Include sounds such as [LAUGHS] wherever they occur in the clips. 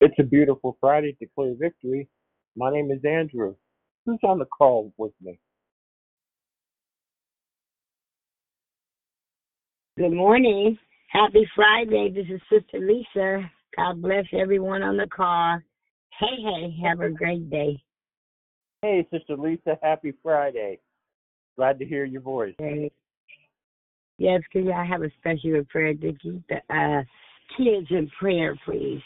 It's a beautiful Friday to clear victory. My name is Andrew. Who's on the call with me? Good morning. Happy Friday. This is Sister Lisa. God bless everyone on the call. Hey, hey, have a great day. Hey, Sister Lisa, happy Friday. Glad to hear your voice. Hey. Yes, could I have a special prayer to keep the uh, kids in prayer, please?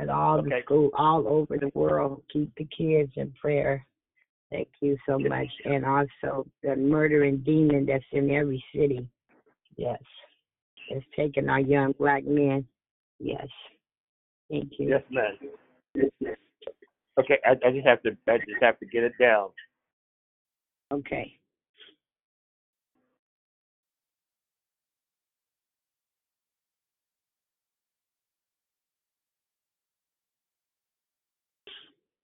At all Okay. the school, all over the world, keep the kids in prayer. Thank you so Yes. much. And also the murdering demon that's in every city. Yes. It's taking our young black men. Yes. Thank you. Yes, ma'am. Okay, I, I just have to I just have to get it down. Okay.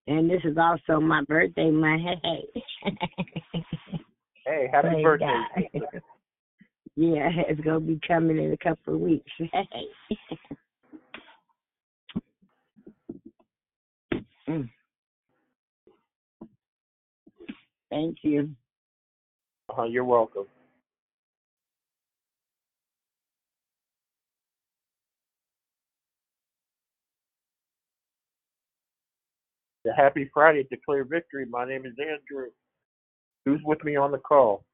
And this is also my birthday month. Hey. [LAUGHS] Hey, happy Praise birthday. God. yeah, it's gonna be coming in a couple of weeks. [LAUGHS] Mm. Thank you. Uh, you're welcome. The happy Friday clear victory. My name is Andrew. Who's with me on the call?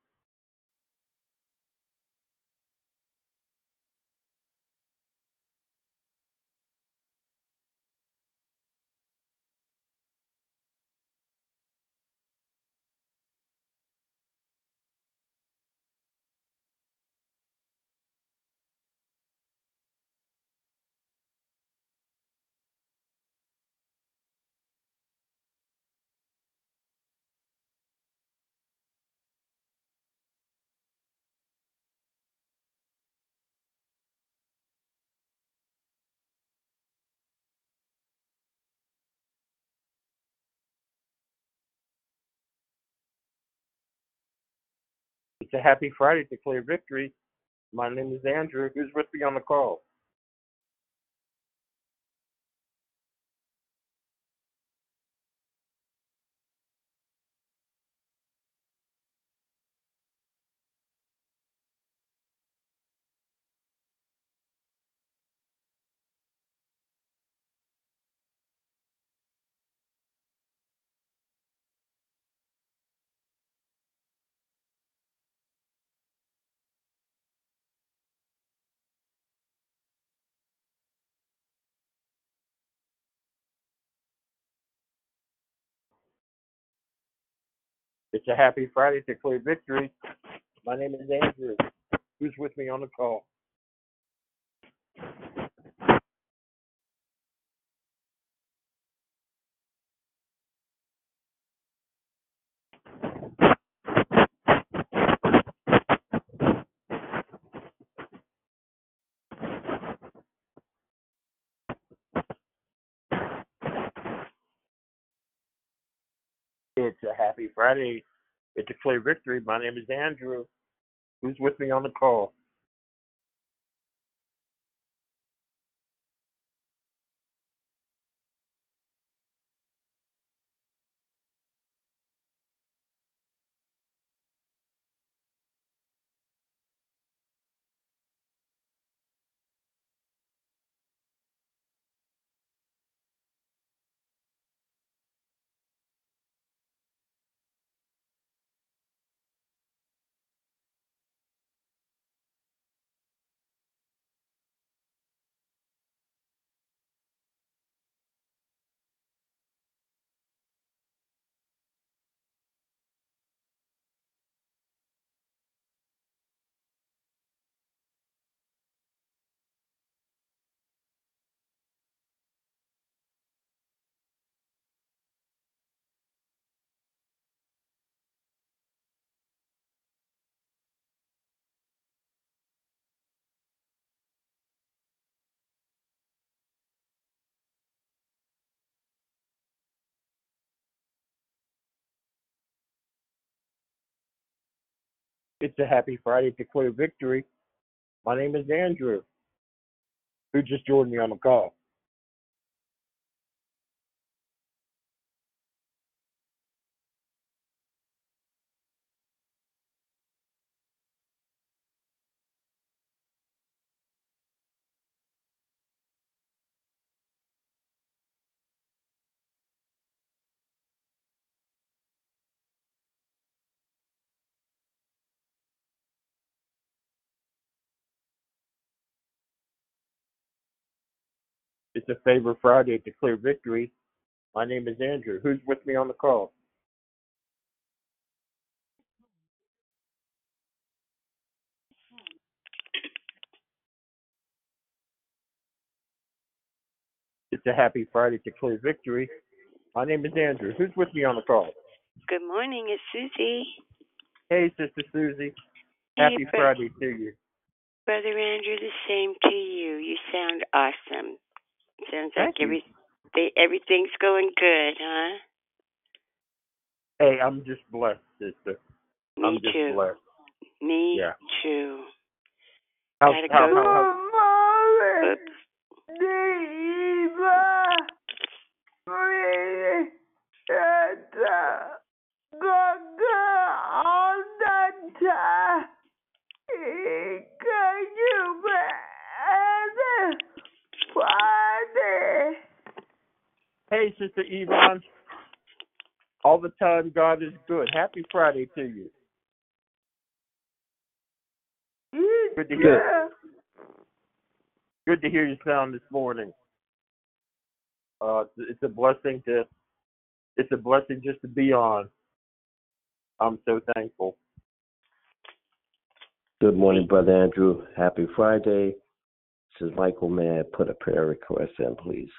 It's a happy Friday to clear victory. My name is Andrew. Who's with me on the call? It's a happy Friday to clear victory. My name is Andrew. Who's with me on the call? It's a happy Friday. It's a clear victory. My name is Andrew. Who's with me on the call? It's a happy Friday to clear victory. My name is Andrew. Who just joined me on the call? It's a favor Friday to Clear Victory. My name is Andrew. Who's with me on the call? It's a happy Friday to Clear Victory. My name is Andrew. Who's with me on the call? Good morning, it's Susie. Hey, Sister Susie. Happy Bro- Friday to you. Brother Andrew, the same to you. You sound awesome. Sounds like Thank you. every, they, everything's going good, huh? Hey, I'm just blessed, sister. Me I'm just too. blessed. Me Yeah. too. How, Gotta how, go- how, how, Oops. Hey, Sister Yvonne. All the time, God is good. Happy Friday to you. Good to hear. Good to hear you sound this morning. Uh, it's- it's a blessing to. It's a blessing just to be on. I'm so thankful. Good morning, Brother Andrew. Happy Friday. This is Michael. May I put a prayer request in, please?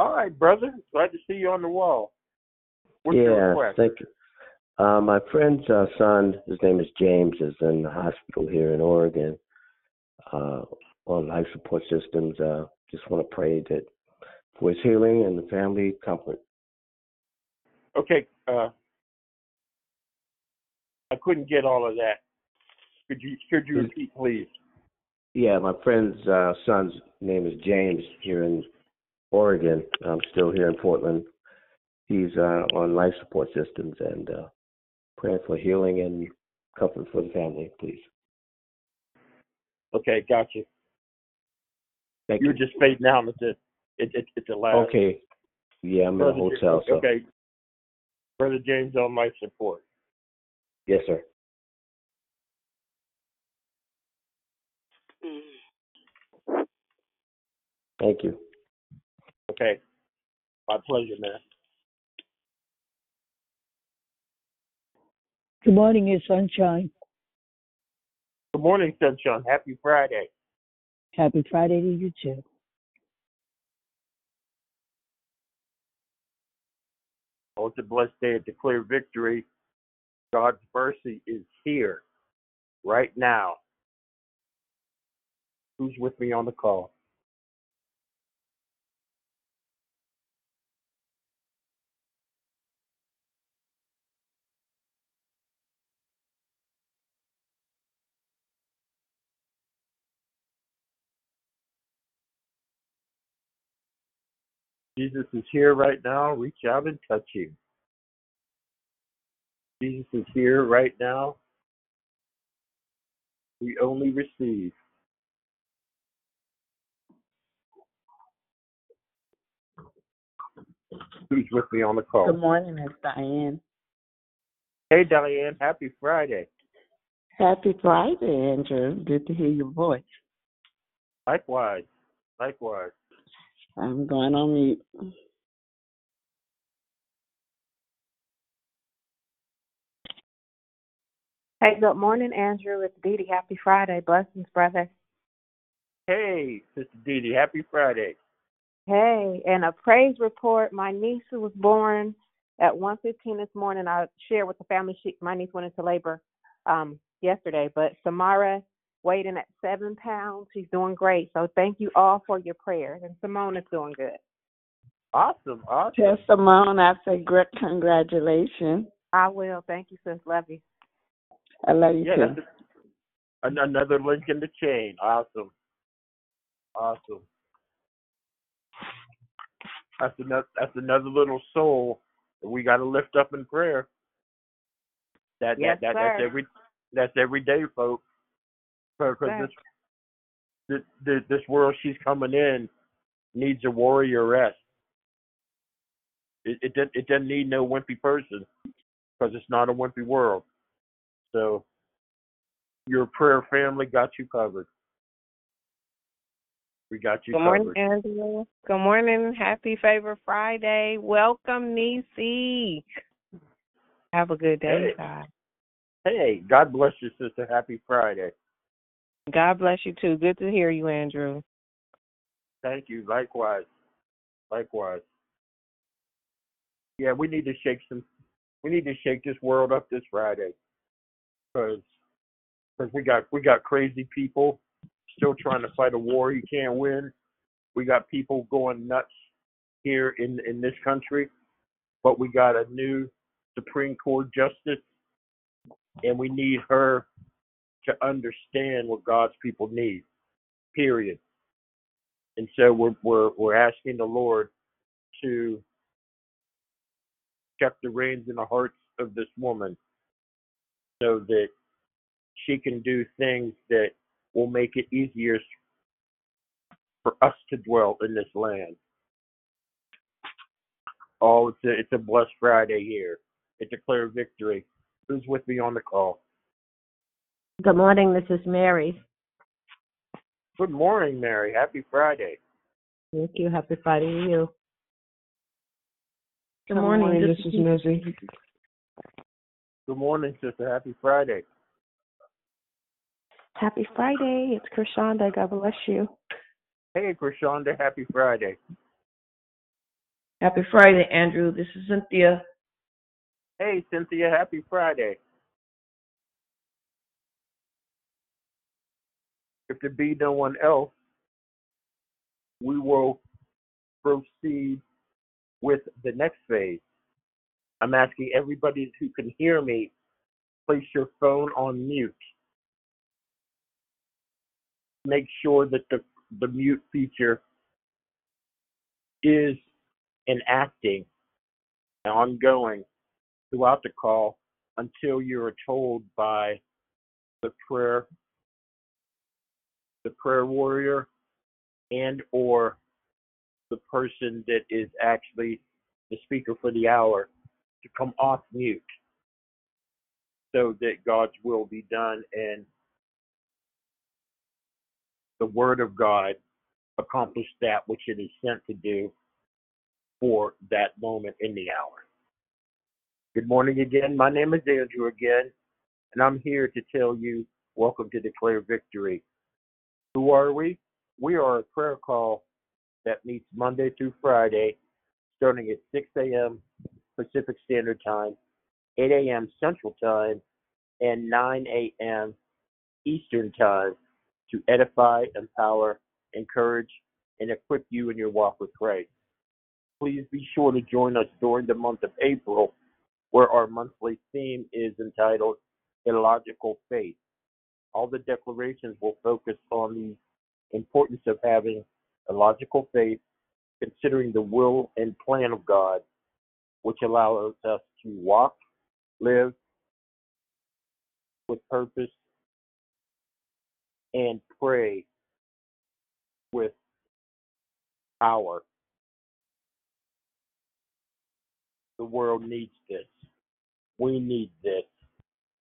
All right, brother. Glad to see you on the wall. What's yeah, thank you. Uh, my friend's uh, son, his name is James, is in the hospital here in Oregon uh, on life support systems. Uh, just want to pray that for his healing and the family comfort. Okay. Uh, I couldn't get all of that. Could you could you repeat, please? Yeah, my friend's uh, son's name is James here in Oregon. I'm still here in Portland. He's uh, on life support systems and uh, praying for healing and comfort for the family, please. Okay, got you. Thank You you. were just fading out. It's a, it, it, it's a loud. Okay. Yeah, I'm in a Brother Ja- hotel, so Okay. Brother James on life support. yes, sir. Mm. Thank you. Okay. My pleasure, man. Good morning, Sunshine. Good morning, Sunshine. Happy Friday. Happy Friday to you too. Oh, it's a blessed day to declare victory. God's mercy is here right now. Who's with me on the call? Jesus is here right now. Reach out and touch him. Jesus is here right now. We only receive. Who's with me on the call? Good morning, it's Diane. Hey, Diane. Happy Friday. Happy Friday, Andrew. Good to hear your voice. Likewise. Likewise. I'm going on mute. Hey, good morning, Andrew. It's Dee Dee. Happy Friday. Blessings, brother. Hey, Sister Dee Dee. Happy Friday. Hey, and a praise report. My niece was born at 1:15 this morning. I shared with the family. She, my niece went into labor um, yesterday, but Samara weighed in at seven pounds. She's doing great. So thank you all for your prayers. And Simone is doing good. Awesome. Awesome. Tell Simone I say great congratulations. I will. Thank you, sis. Love you. I love you Yeah, too. that's a, another link in the chain. Awesome. Awesome. That's another that's another little soul that we got to lift up in prayer. That Yes, that, that that's every that's every day, folks. Because Sir. this, this this world she's coming in needs a warrioress. It it doesn't it doesn't need no wimpy person because it's not a wimpy world. So your prayer family got you covered. We got you covered. Good morning, covered. Angela. Good morning. Happy Favor Friday. Welcome, Nisi. Have a good day, Hey. guys. Hey, God bless you, sister. Happy Friday. God bless you too. Good to hear you, Andrew. Thank you. Likewise. Likewise. Yeah, we need to shake some. We need to shake this world up this Friday, because because we got we got crazy people still trying to fight a war you can't win. We got people going nuts here in in this country, but we got a new Supreme Court justice, and we need her to understand what God's people need. Period. And so we're we're we're asking the Lord to check the reins in the hearts of this woman so that she can do things that will make it easier for us to dwell in this land. Oh, it's a it's a blessed Friday here. It's a clear victory. Who's with me on the call? Good morning. This is Mary. Good morning, Mary. Happy Friday. Thank you. Happy Friday to you. Good morning. This is Missy. Good morning, sister. Happy Friday. Happy Friday. It's Kershonda. God bless you. Hey, Krishanda. Happy Friday. Happy Friday, Andrew. This is Cynthia. Hey, Cynthia. Happy Friday. If there be no one else, we will proceed with the next phase. I'm asking everybody who can hear me, place your phone on mute. Make sure that the, the mute feature is enacting and ongoing throughout the call until you are told by the prayer the prayer warrior and or the person that is actually the speaker for the hour to come off mute so that God's will be done and the word of God accomplish that which it is sent to do for that moment in the hour. Good morning again. My name is Andrew again, and I'm here to tell you welcome to Declare Victory. Who are we? We are a prayer call that meets Monday through Friday, starting at 6 a.m. Pacific Standard Time, 8 a.m. Central Time, and 9 a.m. Eastern Time to edify, empower, encourage, and equip you in your walk with Christ. Please be sure to join us during the month of April, where our monthly theme is entitled Illogical Faith. All the declarations will focus on the importance of having a logical faith, considering the will and plan of God, which allows us to walk, live with purpose, and pray with power. The world needs this. We need this.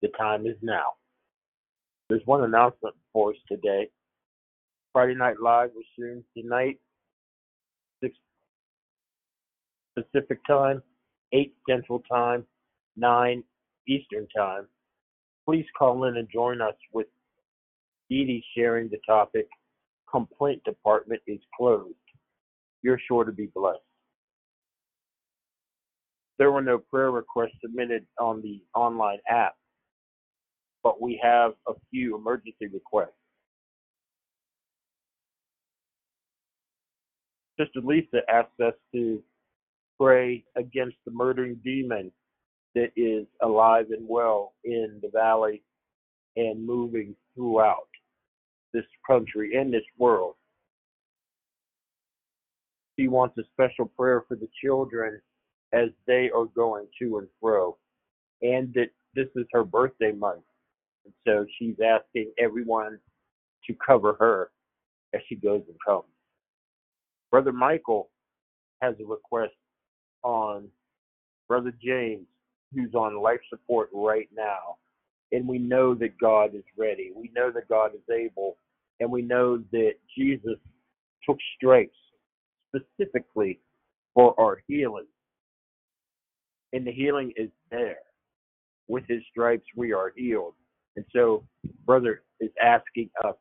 The time is now. There's one announcement for us today. Friday Night Live resumes tonight, 6 Pacific Time, 8 Central Time, 9 Eastern Time. Please call in and join us with Dee sharing the topic Complaint Department is Closed. You're sure to be blessed. There were no prayer requests submitted on the online app, but we have a few emergency requests. Sister Lisa asked us to pray against the murdering demon that is alive and well in the valley and moving throughout this country and this world. She wants a special prayer for the children as they are going to and fro, and that this is her birthday month. And so she's asking everyone to cover her as she goes and comes. Brother Michael has a request on Brother James, who's on life support right now. And we know that God is ready. We know that God is able. And we know that Jesus took stripes specifically for our healing. And the healing is there. With his stripes, we are healed. And so, brother is asking us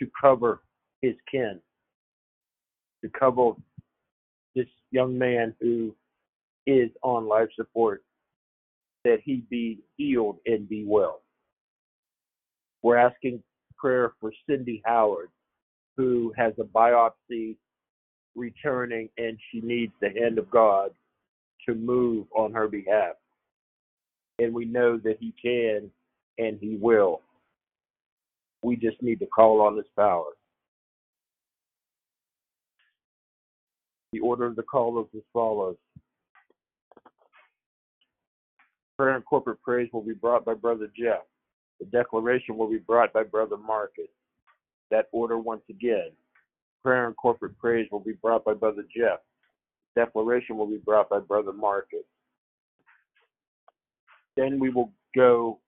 to cover his kin, to cover this young man who is on life support, that he be healed and be well. We're asking prayer for Cindy Howard, who has a biopsy returning and she needs the hand of God to move on her behalf. And we know that He can and He will. We just need to call on His power. The order of the call is as follows. Prayer and corporate praise will be brought by Brother Jeff. The declaration will be brought by Brother Marcus. That order once again. Prayer and corporate praise will be brought by Brother Jeff. Declaration will be brought by Brother Marcus. Then we will go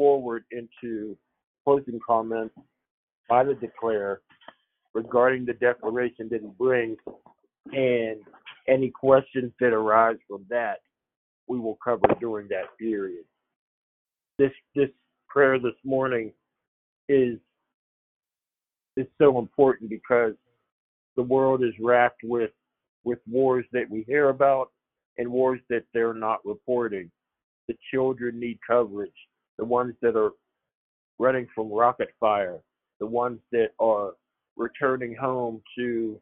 forward into closing comments by the declare regarding the declaration that he brings and any questions that arise from that we will cover during that period. This this prayer this morning is is so important because the world is racked with with wars that we hear about and wars that they're not reporting. The children need coverage. The ones that are running from rocket fire, the ones that are returning home to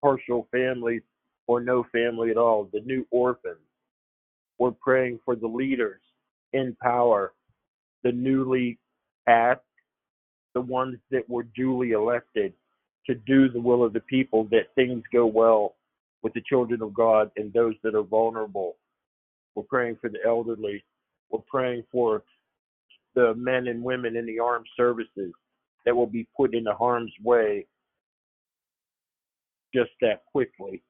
partial families or no family at all, the new orphans. We're praying for the leaders in power, the newly passed, the ones that were duly elected to do the will of the people, that things go well with the children of God and those that are vulnerable. We're praying for the elderly. We're praying for the men and women in the armed services that will be put into harm's way just that quickly.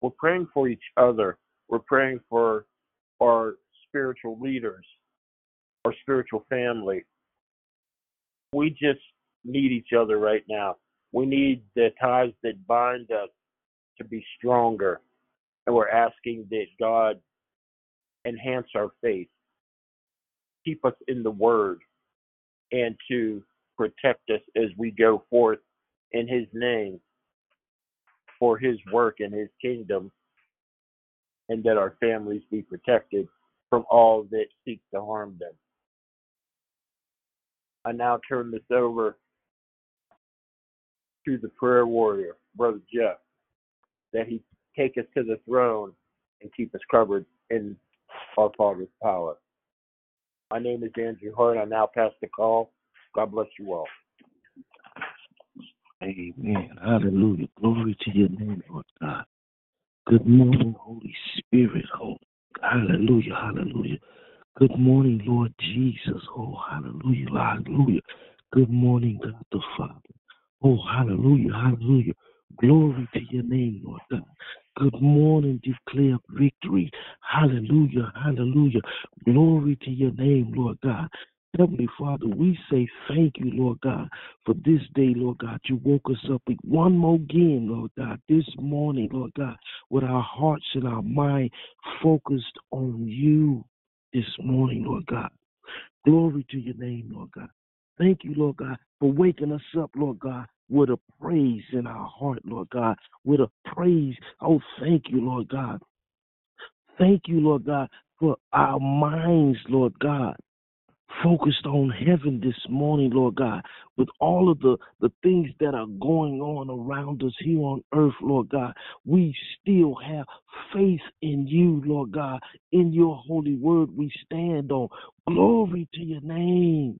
We're praying for each other. We're praying for our spiritual leaders, our spiritual family. We just need each other right now. We need the ties that bind us to be stronger. And we're asking that God enhance our faith, keep us in the Word, and to protect us as we go forth in His name for His work and His kingdom, and that our families be protected from all that seek to harm them. I now turn this over to the prayer warrior, Brother Jeff, that he take us to the throne and keep us covered in our Father's power. My name is Andrew Hart. I now pass the call. God bless you all. Amen. Hallelujah. Glory to your name, Lord God. Good morning, Holy Spirit. Oh, hallelujah. Hallelujah. Good morning, Lord Jesus. Oh, hallelujah. Hallelujah. Good morning, God the Father. Oh, hallelujah. Hallelujah. Glory to your name, Lord God. Good morning, declare victory. Hallelujah. Hallelujah. Glory to your name, Lord God. Heavenly Father, we say thank you, Lord God, for this day, Lord God. You woke us up with one more again, Lord God, this morning, Lord God, with our hearts and our mind focused on you this morning, Lord God. Glory to your name, Lord God. Thank you, Lord God, for waking us up, Lord God, with a praise in our heart, Lord God, with a praise. Oh, thank you, Lord God. Thank you, Lord God, for our minds, Lord God, focused on heaven this morning, Lord God, with all of the, the things that are going on around us here on earth, Lord God. We still have faith in you, Lord God. In your holy word we stand on. Glory to your name.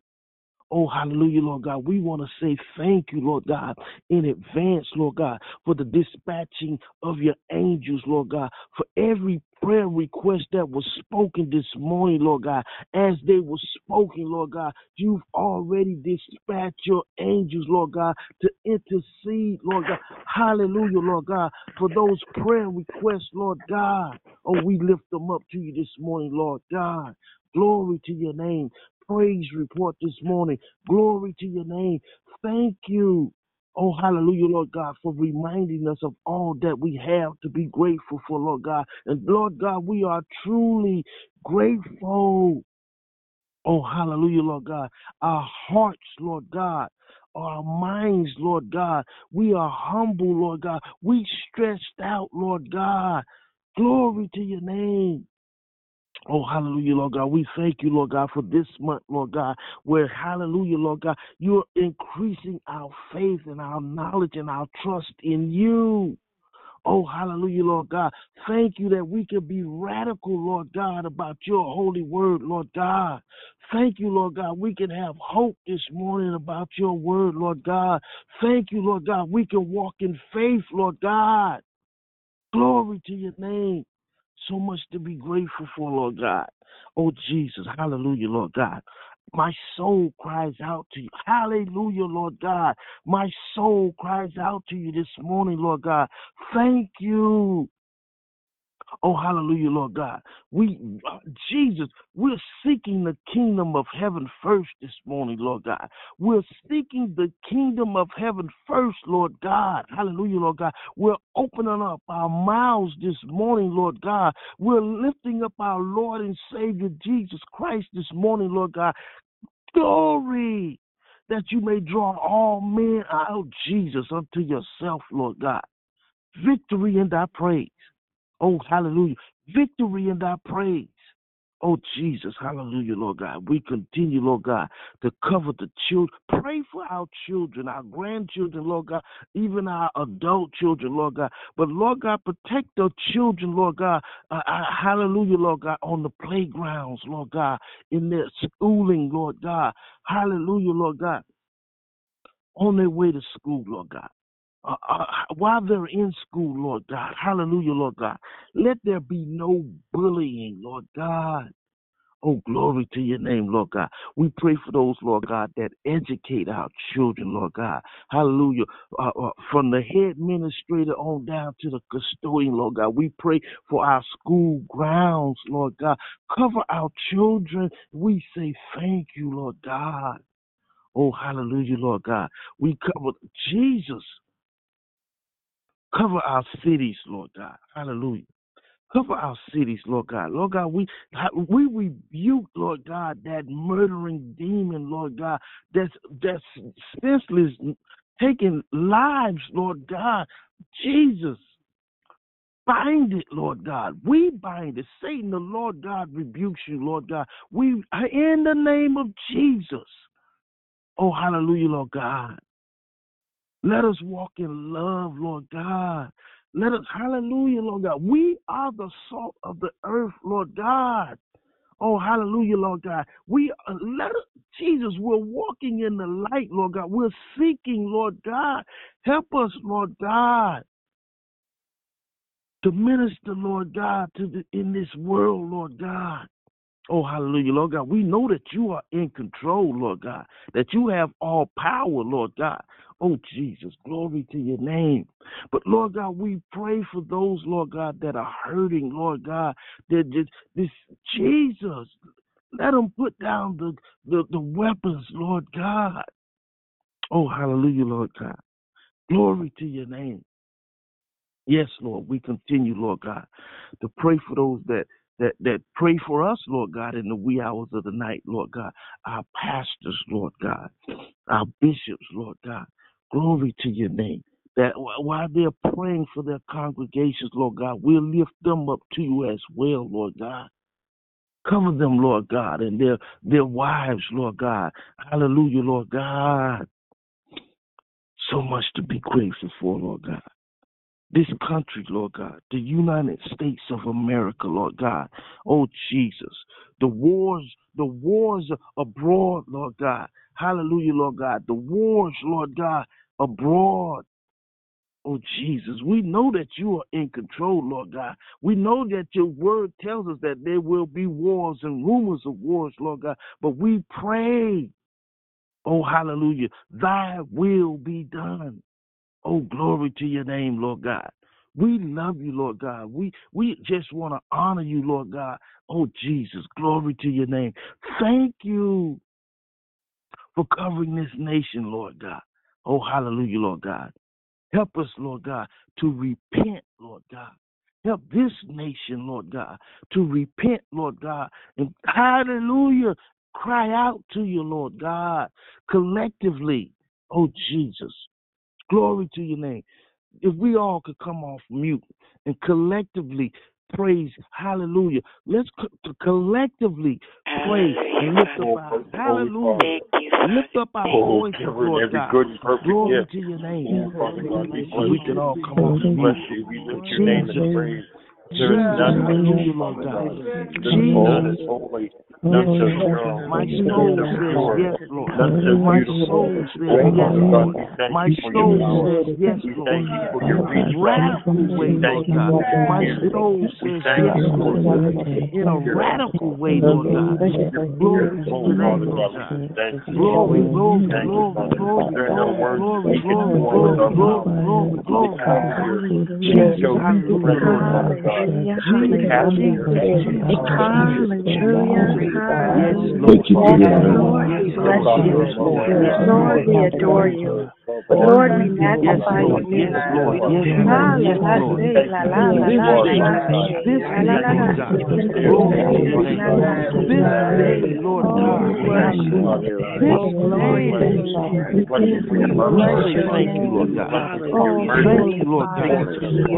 Oh, hallelujah, Lord God. We want to say thank you, Lord God, in advance, Lord God, for the dispatching of your angels, Lord God, for every prayer request that was spoken this morning, Lord God. As they were spoken, Lord God, you've already dispatched your angels, Lord God, to intercede, Lord God. Hallelujah, Lord God, for those prayer requests, Lord God. Oh, we lift them up to you this morning, Lord God. Glory to your name praise report this morning. Glory to your name. Thank you. Oh, hallelujah, Lord God, for reminding us of all that we have to be grateful for, Lord God. And Lord God, we are truly grateful. Oh, hallelujah, Lord God. Our hearts, Lord God, our minds, Lord God. We are humble, Lord God. We stretched out, Lord God. Glory to your name. Oh, hallelujah, Lord God. We thank you, Lord God, for this month, Lord God, where, hallelujah, Lord God, you're increasing our faith and our knowledge and our trust in you. Oh, hallelujah, Lord God. Thank you that we can be radical, Lord God, about your holy word, Lord God. Thank you, Lord God. We can have hope this morning about your word, Lord God. Thank you, Lord God. We can walk in faith, Lord God. Glory to your name. So much to be grateful for, Lord God. Oh, Jesus. Hallelujah, Lord God. My soul cries out to you. Hallelujah, Lord God. My soul cries out to you this morning, Lord God. Thank you. Oh, hallelujah, Lord God. We, uh, Jesus, we're seeking the kingdom of heaven first this morning, Lord God. We're seeking the kingdom of heaven first, Lord God. Hallelujah, Lord God. We're opening up our mouths this morning, Lord God. We're lifting up our Lord and Savior Jesus Christ this morning, Lord God. Glory that you may draw all men out, Jesus, unto yourself, Lord God. Victory in thy praise. Oh, hallelujah. Victory in thy praise. Oh, Jesus, hallelujah, Lord God. We continue, Lord God, to cover the children. Pray for our children, our grandchildren, Lord God, even our adult children, Lord God. But, Lord God, protect the children, Lord God. Uh, uh, hallelujah, Lord God, on the playgrounds, Lord God, in their schooling, Lord God. Hallelujah, Lord God. On their way to school, Lord God uh, uh, while they're in school, Lord God. Hallelujah, Lord God. Let there be no bullying, Lord God. Oh, glory to your name, Lord God. We pray for those, Lord God, that educate our children, Lord God. Hallelujah. Uh, uh, from the head administrator on down to the custodian, Lord God. We pray for our school grounds, Lord God. Cover our children. We say thank you, Lord God. Oh, hallelujah, Lord God. We cover Jesus. Cover our cities, Lord God. Hallelujah. Cover our cities, Lord God. Lord God, we we rebuke, Lord God, that murdering demon, Lord God, that's that's senseless, taking lives, Lord God. Jesus, bind it, Lord God. We bind it. Satan, the Lord God, rebukes you, Lord God. We in the name of Jesus. Oh, hallelujah, Lord God. Let us walk in love, Lord God. Let us, hallelujah, Lord God. We are the salt of the earth, Lord God. Oh, hallelujah, Lord God. We uh, let us, Jesus, we're walking in the light, Lord God. We're seeking, Lord God. Help us, Lord God, to minister, Lord God, to the, in this world, Lord God. Oh, hallelujah, Lord God. We know that you are in control, Lord God, that you have all power, Lord God. Oh, Jesus, glory to your name. But, Lord God, we pray for those, Lord God, that are hurting, Lord God, that just, this, Jesus, let them put down the, the, the weapons, Lord God. Oh, hallelujah, Lord God. Glory to your name. Yes, Lord, we continue, Lord God, to pray for those that that that pray for us, Lord God, in the wee hours of the night, Lord God. Our pastors, Lord God, our bishops, Lord God. Glory to your name. That while they're praying for their congregations, Lord God, we'll lift them up to you as well, Lord God. Cover them, Lord God, and their their wives, Lord God. Hallelujah, Lord God. So much to be grateful for, Lord God this country, Lord God, the United States of America, Lord God. Oh Jesus, the wars, the wars abroad, Lord God. Hallelujah, Lord God. The wars, Lord God, abroad. Oh Jesus, we know that you are in control, Lord God. We know that your word tells us that there will be wars and rumors of wars, Lord God. But we pray, oh hallelujah, thy will be done. Oh, glory to your name, Lord God. We love you, Lord God. We we just want to honor you, Lord God. Oh Jesus, glory to your name. Thank you for covering this nation, Lord God. Oh, hallelujah, Lord God. Help us, Lord God, to repent, Lord God. Help this nation, Lord God, to repent, Lord God, and hallelujah, cry out to you, Lord God, collectively. Oh, Jesus, glory to your name. If we all could come off mute and collectively praise, hallelujah, let's co- collectively praise and lift up our hallelujah lift up our oh, voices, Lord God. Glory to your name. Oh, so we can all come on. Bless you. We lift your name and praise. There is none like holy. None so strong. My soul says yes, Lord. None so beautiful. My soul says yes, Lord. Thank you radical way, Lord God. My soul says yes, Lord. In a radical way, Lord God. Glory glory, glory, glory, glory, glory, Glory, glory, glory, glory, glory, glory, glory, glory, glory, glory, glory. Jesus, hallelujah. Hallelujah. Hallelujah. You. Lord, we adore you. Lord, we magnify Your name. Yes, Lord. Yes, Lord. Yes, Lord. Lord thank you, Your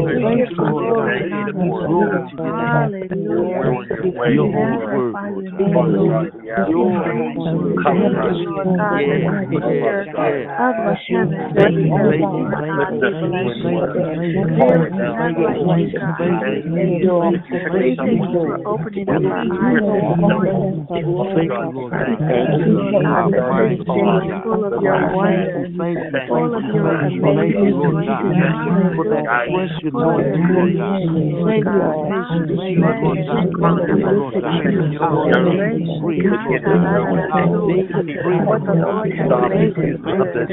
word, Your. Your opening up our eyes, full of your wonder, full of your amazing grace, full of your grace,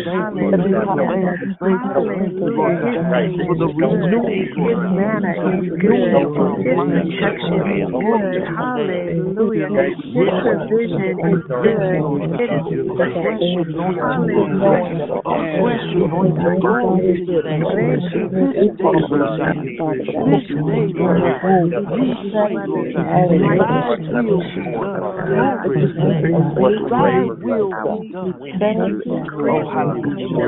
Hallelujah. Is good. Is good. Hallelujah. Is good. Thank you.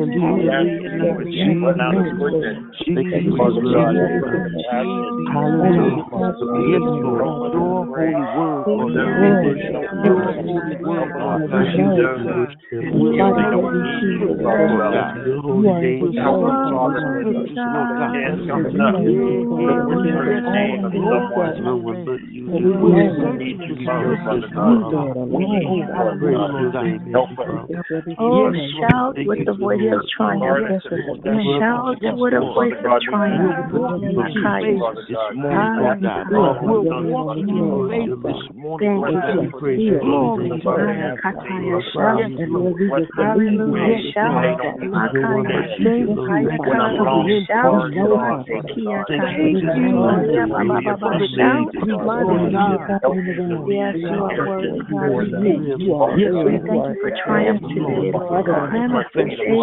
Help with the voice of your triumph. Shout with a voice of triumph. Thank you for triumph.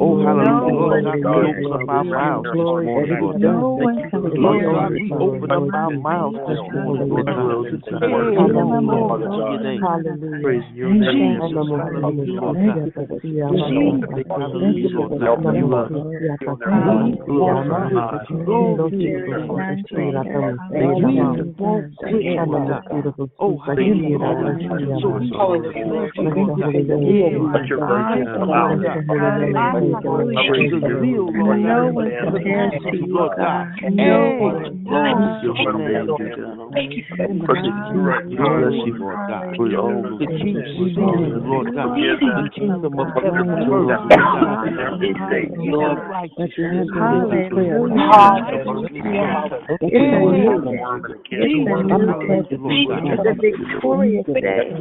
Oh, hallelujah. Open up open up Hallelujah. Hallelujah, Hallelujah, You Oh, hallelujah kingdom of heaven and earth, Lord God. It's your righteousness. It's a victorious day.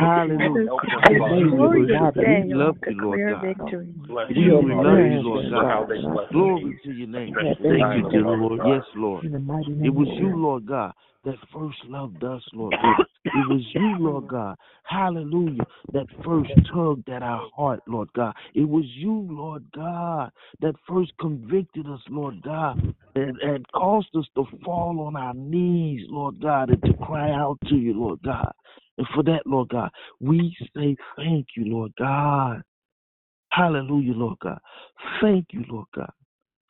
Hallelujah. Victorious day. We love you, Lord Declare God. victory. We love you, Lord God. Glory to your name. Thank you, dear Lord. Yes, Lord. It was you, Lord God, that first loved us, Lord God. It was you, Lord God. Hallelujah. That first tugged at our heart, Lord God. It was you, Lord God, that first convicted us, Lord God, and, and caused us to fall on our knees, Lord God, and to cry out to you, Lord God. And for that, Lord God, we say thank you, Lord God. Hallelujah, Lord God. Thank you, Lord God,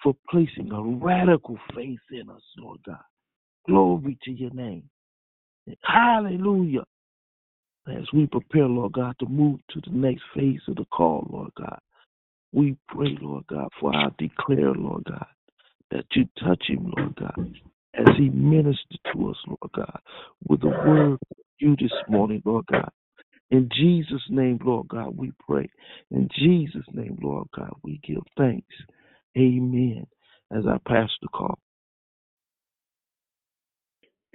for placing a radical faith in us, Lord God. Glory to your name. Hallelujah. As we prepare, Lord God, to move to the next phase of the call, Lord God, we pray, Lord God, for our declare, Lord God, that you touch him, Lord God, as he ministered to us, Lord God, with a word you this morning, Lord God. In Jesus' name, Lord God, we pray. In Jesus' name, Lord God, we give thanks. Amen. As I pass the call.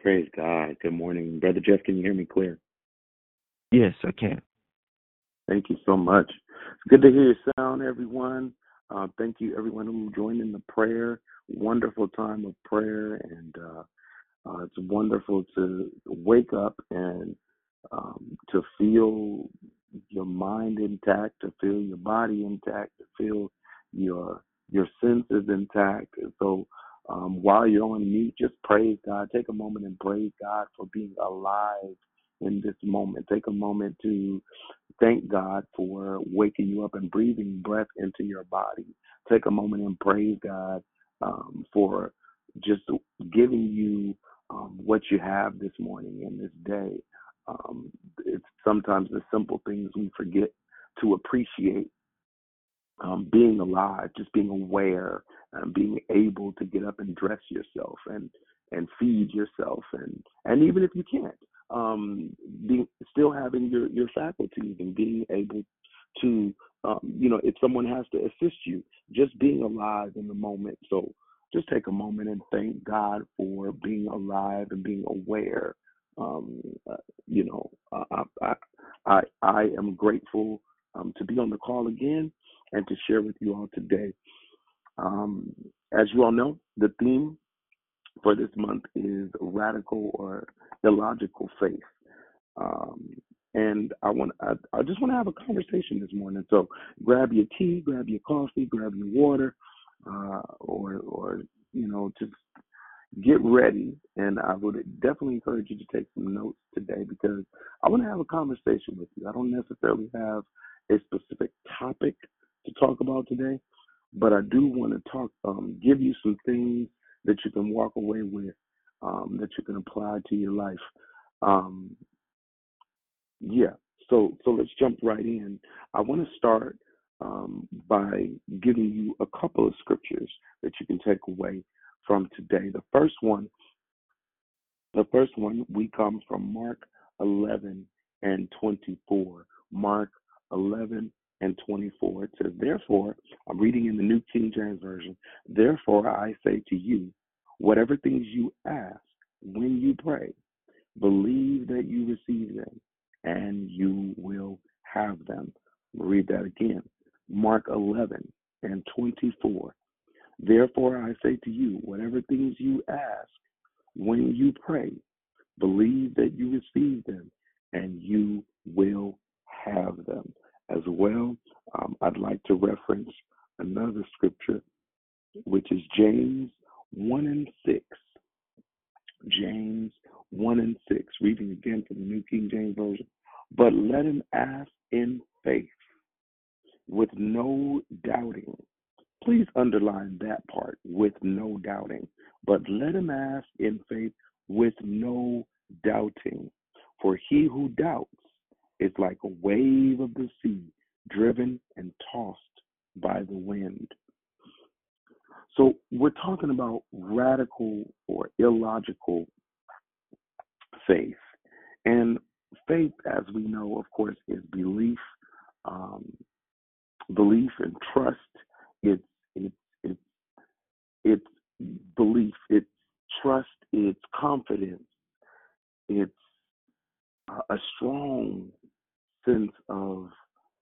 Praise God. Good morning. Brother Jeff, can you hear me clear? Yes, I can. Thank you so much. It's good to hear your sound, everyone. Uh, thank you, everyone who joined in the prayer. Wonderful time of prayer, and uh, uh, it's wonderful to wake up and um, to feel your mind intact, to feel your body intact, to feel your your senses intact. And so, um, while you're on mute, just praise God. Take a moment and praise God for being alive in this moment. Take a moment to thank God for waking you up and breathing breath into your body. Take a moment and praise God um, for just giving you um, what you have this morning and this day. Um, it's sometimes the simple things we forget to appreciate. Um, being alive, just being aware, and being able to get up and dress yourself and and feed yourself, and and even if you can't, um, being still having your your faculties and being able to, um, you know, if someone has to assist you, just being alive in the moment. So just take a moment and thank God for being alive and being aware. Um, uh, you know, I, I I I am grateful um, to be on the call again and to share with you all today. Um, as you all know, the theme for this month is radical or illogical faith. Um, and I want I, I just want to have a conversation this morning. So grab your tea, grab your coffee, grab your water, uh, or or you know just get ready. And I would definitely encourage you to take some notes today because I want to have a conversation with you. I don't necessarily have a specific topic to talk about today, but I do want to talk, um, give you some things that you can walk away with, um, that you can apply to your life. Um, yeah. So so let's jump right in. I want to start um, by giving you a couple of scriptures that you can take away from today. The first one, the first one, we come from Mark 11 and 24. Mark 11 and 24. It says, Therefore, I'm reading in the New King James Version. Therefore, I say to you, whatever things you ask when you pray, believe that you receive them and you will have them. Read that again. Mark 11 and 24. Therefore, I say to you, whatever things you ask when you pray, believe that you receive them and you will have them. As well, um, I'd like to reference another scripture, which is James 1 and 6. James 1 1 and 6, reading again from the New King James Version. But let him ask in faith with no doubting. Please underline that part with no doubting. But let him ask in faith with no doubting. For he who doubts is like a wave of the sea, driven and tossed by the wind. So we're talking about radical or illogical faith. And faith, as we know, of course, is belief, um, belief and trust. It's it's it's it's belief. It's trust. It's confidence. It's a strong sense of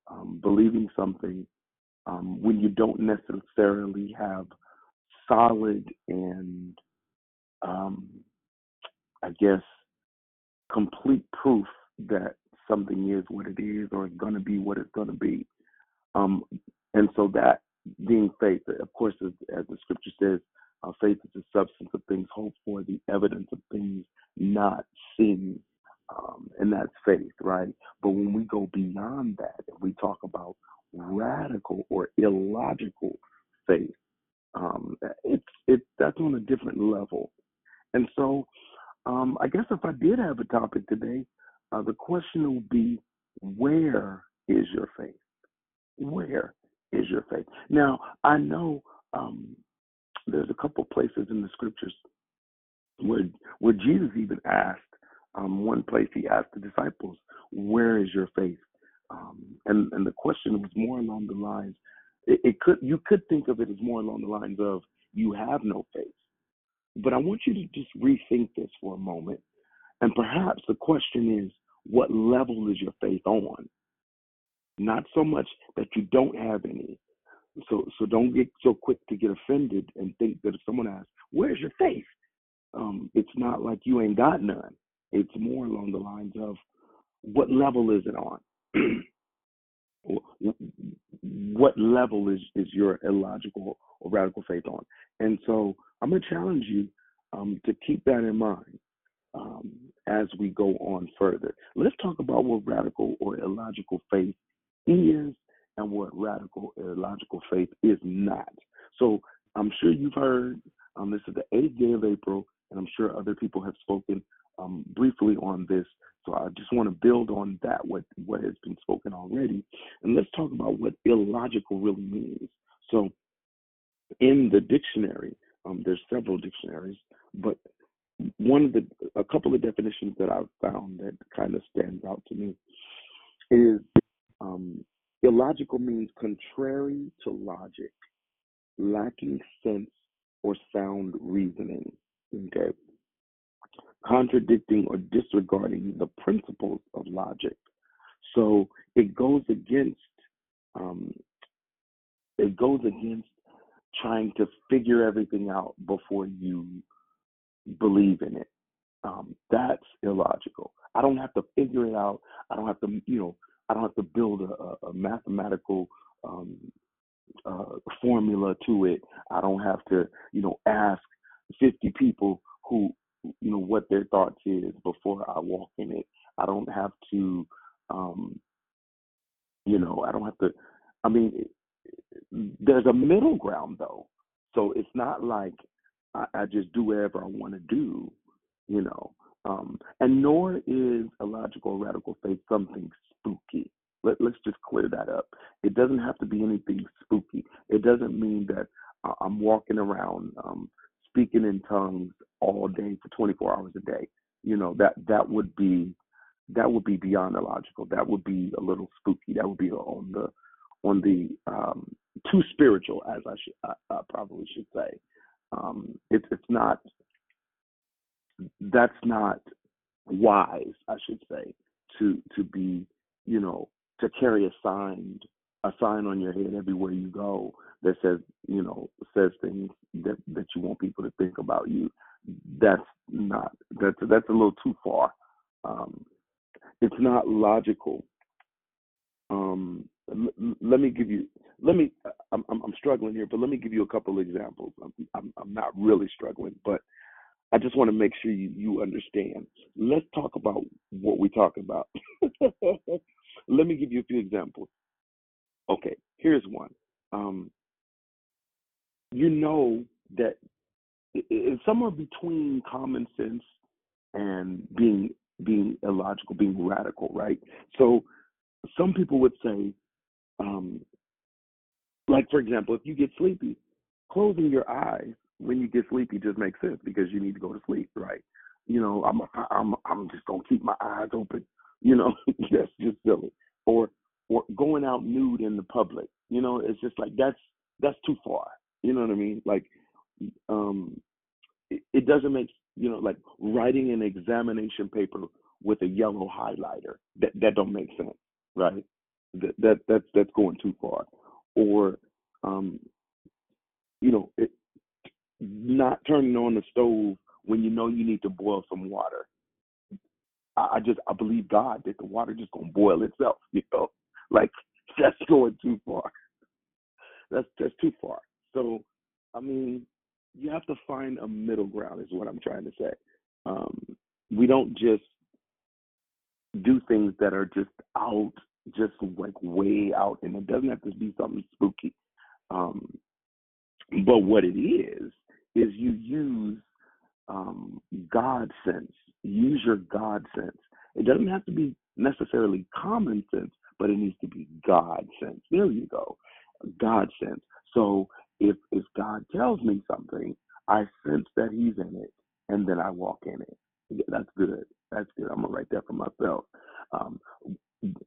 um, believing something um, when you don't necessarily have solid and um, I guess complete proof that something is what it is or is going to be what it's going to be. Um, and so that being faith, of course, as, as the scripture says, uh, faith is the substance of things hoped for, the evidence of things not seen. Um, and that's faith, right? But when we go beyond that we talk about radical or illogical faith, um, it's it that's on a different level. And so, um, I guess if I did have a topic today, uh, the question would be, where is your faith? Where is your faith? Now, I know um, there's a couple places in the scriptures where where Jesus even asked. Um, one place he asked the disciples, "Where is your faith?" Um, and and the question was more along the lines. It, it could you could think of it as more along the lines of you have no faith. But I want you to just rethink this for a moment. And perhaps the question is, what level is your faith on? Not so much that you don't have any. So so don't get so quick to get offended and think that if someone asks, "Where's your faith?" Um, it's not like you ain't got none. It's more along the lines of, "What level is it on?" [CLEARS THROAT] what level is is your illogical or radical faith on? And so I'm going to challenge you um, to keep that in mind um, as we go on further. Let's talk about what radical or illogical faith is and what radical illogical faith is not. So I'm sure you've heard. Um, this is the eighth day of April, and I'm sure other people have spoken um, briefly on this. So I just want to build on that, what, what has been spoken already. And let's talk about what illogical really means. So in the dictionary, um, there's several dictionaries, but one of the, a couple of definitions that I've found that kind of stands out to me is um, illogical means contrary to logic, lacking sense or sound reasoning. Okay contradicting or disregarding the principles of logic. So it goes against um, it goes against trying to figure everything out before you believe in it. Um, that's illogical. I don't have to figure it out. I don't have to, you know, I don't have to build a, a mathematical um, uh, formula to it. I don't have to, you know, ask 50 people who you know what their thoughts is before I walk in it. I don't have to, um, you know, I don't have to. I mean, there's a middle ground though, so it's not like I, I just do whatever I want to do, you know. Um, and nor is a logical radical faith something spooky. Let, let's just clear that up. It doesn't have to be anything spooky. It doesn't mean that I'm walking around um, speaking in tongues all day for 24 hours a day. You know that that would be that would be beyond illogical. That would be a little spooky. That would be on the on the um, too spiritual, as I should probably should say. Um, it's it's not that's not wise, I should say, to to be you know to carry a sign a sign on your head everywhere you go that says you know says things that that you want people to think about you that's not that's that's a little too far um it's not logical um l- let me give you let me I'm, I'm struggling here but let me give you a couple examples i'm i'm, I'm not really struggling but I just want to make sure you, you understand. Let's talk about what we're talking about. [LAUGHS] Let me give you a few examples. Okay, here's one. Um, you know that it's somewhere between common sense and being being illogical, being radical, right? So some people would say, um, like for example, if you get sleepy, closing your eyes when you get sleepy just makes sense because you need to go to sleep, right? You know, I'm I'm I'm just gonna keep my eyes open. You know, [LAUGHS] that's just silly. Or or going out nude in the public. You know, it's just like that's that's too far. You know what I mean? Like, um, it, it doesn't make you know like writing an examination paper with a yellow highlighter. That that don't make sense, right? That that that's that's going too far. Or, um, you know, it, not turning on the stove when you know you need to boil some water. I, I just I believe God that the water just gonna boil itself. [LAUGHS] You know, like that's going too far. That's that's too far. So, I mean, you have to find a middle ground. Is what I'm trying to say. Um, we don't just do things that are just out, just like way out, and it doesn't have to be something spooky. Um, but what it is is you use um, God sense. Use your God sense. It doesn't have to be necessarily common sense, but it needs to be God sense. There you go, God sense. So if if God tells me something, I sense that He's in it, and then I walk in it. That's good. That's good. I'm gonna write that for myself. Um,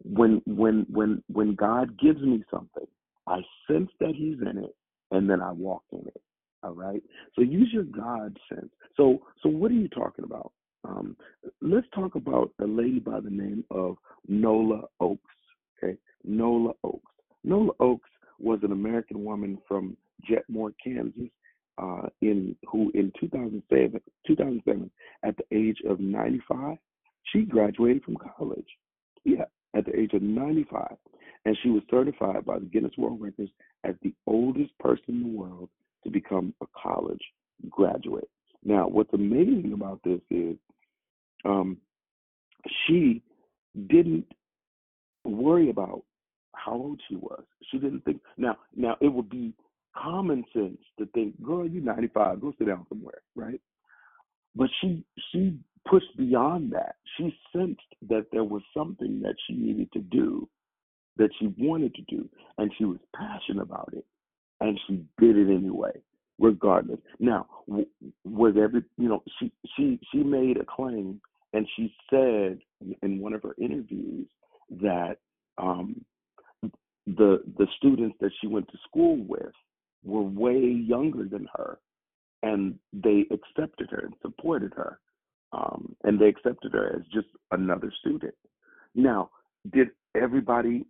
when when when when God gives me something, I sense that He's in it, and then I walk in it. All right. So use your God sense. So so what are you talking about? Um, let's talk about a lady by the name of Nola Ochs. Okay, Nola Ochs. Nola Ochs was an American woman from Jetmore, Kansas, uh, in who in 2007, 2007, at the age of 95, she graduated from college. Yeah, at the age of 95, and she was certified by the Guinness World Records as the oldest person in the world to become a college graduate. Now, what's amazing about this is um, she didn't worry about how old she was. She didn't think. Now, now it would be common sense to think, "Girl, you're 95. Go sit down somewhere," right? But she she pushed beyond that. She sensed that there was something that she needed to do, that she wanted to do, and she was passionate about it and she did it anyway, regardless. Now, was every you know she she she made a claim and she said in one of her interviews that um, the the students that she went to school with were way younger than her, and they accepted her and supported her, um, and they accepted her as just another student. Now, did everybody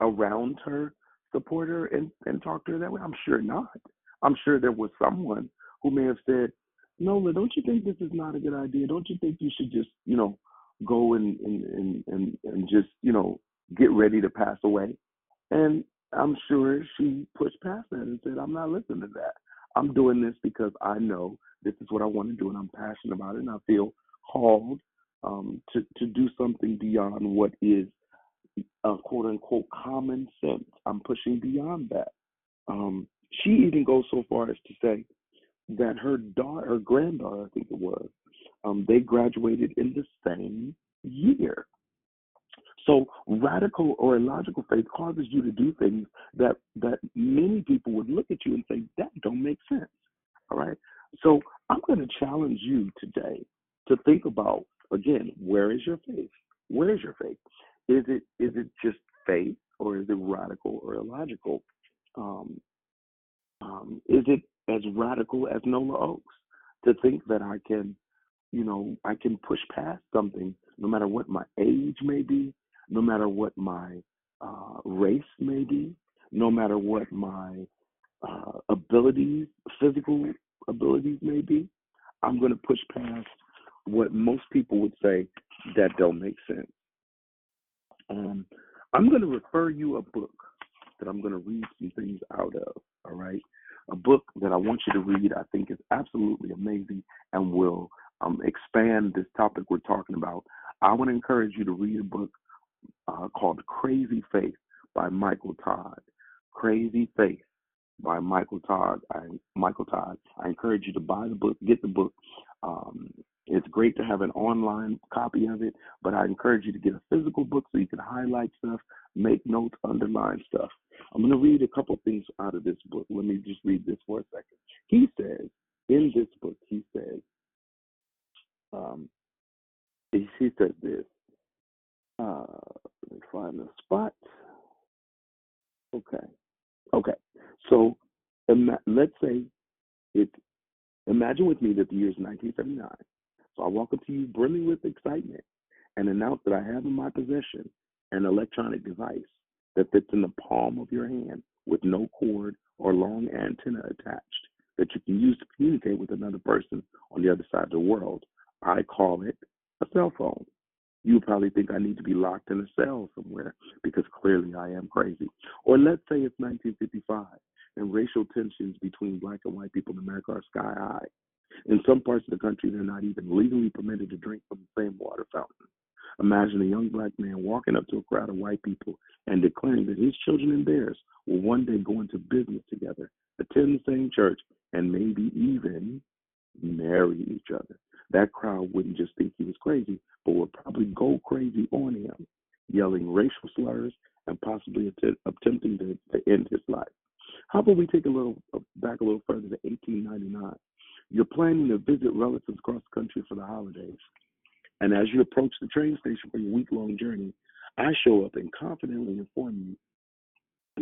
around her support her and, and talk to her that way? I'm sure not. I'm sure there was someone who may have said, Nola, don't you think this is not a good idea? Don't you think you should just, you know, go and and, and, and, and just, you know, get ready to pass away? And I'm sure she pushed past that and said, I'm not listening to that. I'm doing this because I know this is what I want to do and I'm passionate about it and I feel called um, to, to do something beyond what is uh, quote unquote common sense. I'm pushing beyond that. Um, she even goes so far as to say that her daughter, her granddaughter, I think it was, um, they graduated in the same year. So radical or illogical faith causes you to do things that that many people would look at you and say that don't make sense. All right. So I'm going to challenge you today to think about again, where is your faith? Where is your faith? Is it is it just faith, or is it radical or illogical? Um, um, is it as radical as Nola Ochs to think that I can, you know, I can push past something no matter what my age may be, no matter what my uh, race may be, no matter what my uh, abilities, physical abilities may be. I'm going to push past what most people would say that don't make sense. Um, I'm going to refer you a book that I'm going to read some things out of. All right. A book that I want you to read. I think is absolutely amazing and will um, expand this topic we're talking about. I want to encourage you to read a book uh, called Crazy Faith by Michael Todd. Crazy Faith by Michael Todd. I, Michael Todd. I encourage you to buy the book, get the book. Um, it's great to have an online copy of it, but I encourage you to get a physical book so you can highlight stuff, make notes, underline stuff. I'm going to read a couple things out of this book. Let me just read this for a second. He says, in this book, he says, um, he, says this. Uh, let me find the spot. Okay. Okay. So ima- let's say it. Imagine with me that the year is 1979. So I walk up to you brimming with excitement and announce that I have in my possession an electronic device that fits in the palm of your hand with no cord or long antenna attached that you can use to communicate with another person on the other side of the world. I call it a cell phone. You probably think I need to be locked in a cell somewhere because clearly I am crazy. Or let's say it's 1955 and racial tensions between black and white people in America are sky high. In some parts of the country, they're not even legally permitted to drink from the same water fountain. Imagine a young black man walking up to a crowd of white people and declaring that his children and theirs will one day go into business together, attend the same church, and maybe even marry each other. That crowd wouldn't just think he was crazy, but would probably go crazy on him, yelling racial slurs and possibly att- attempting to, to end his life. How about we take a little uh, back a little further to 1899? You're planning to visit relatives across the country for the holidays. And as you approach the train station for your week long journey, I show up and confidently inform you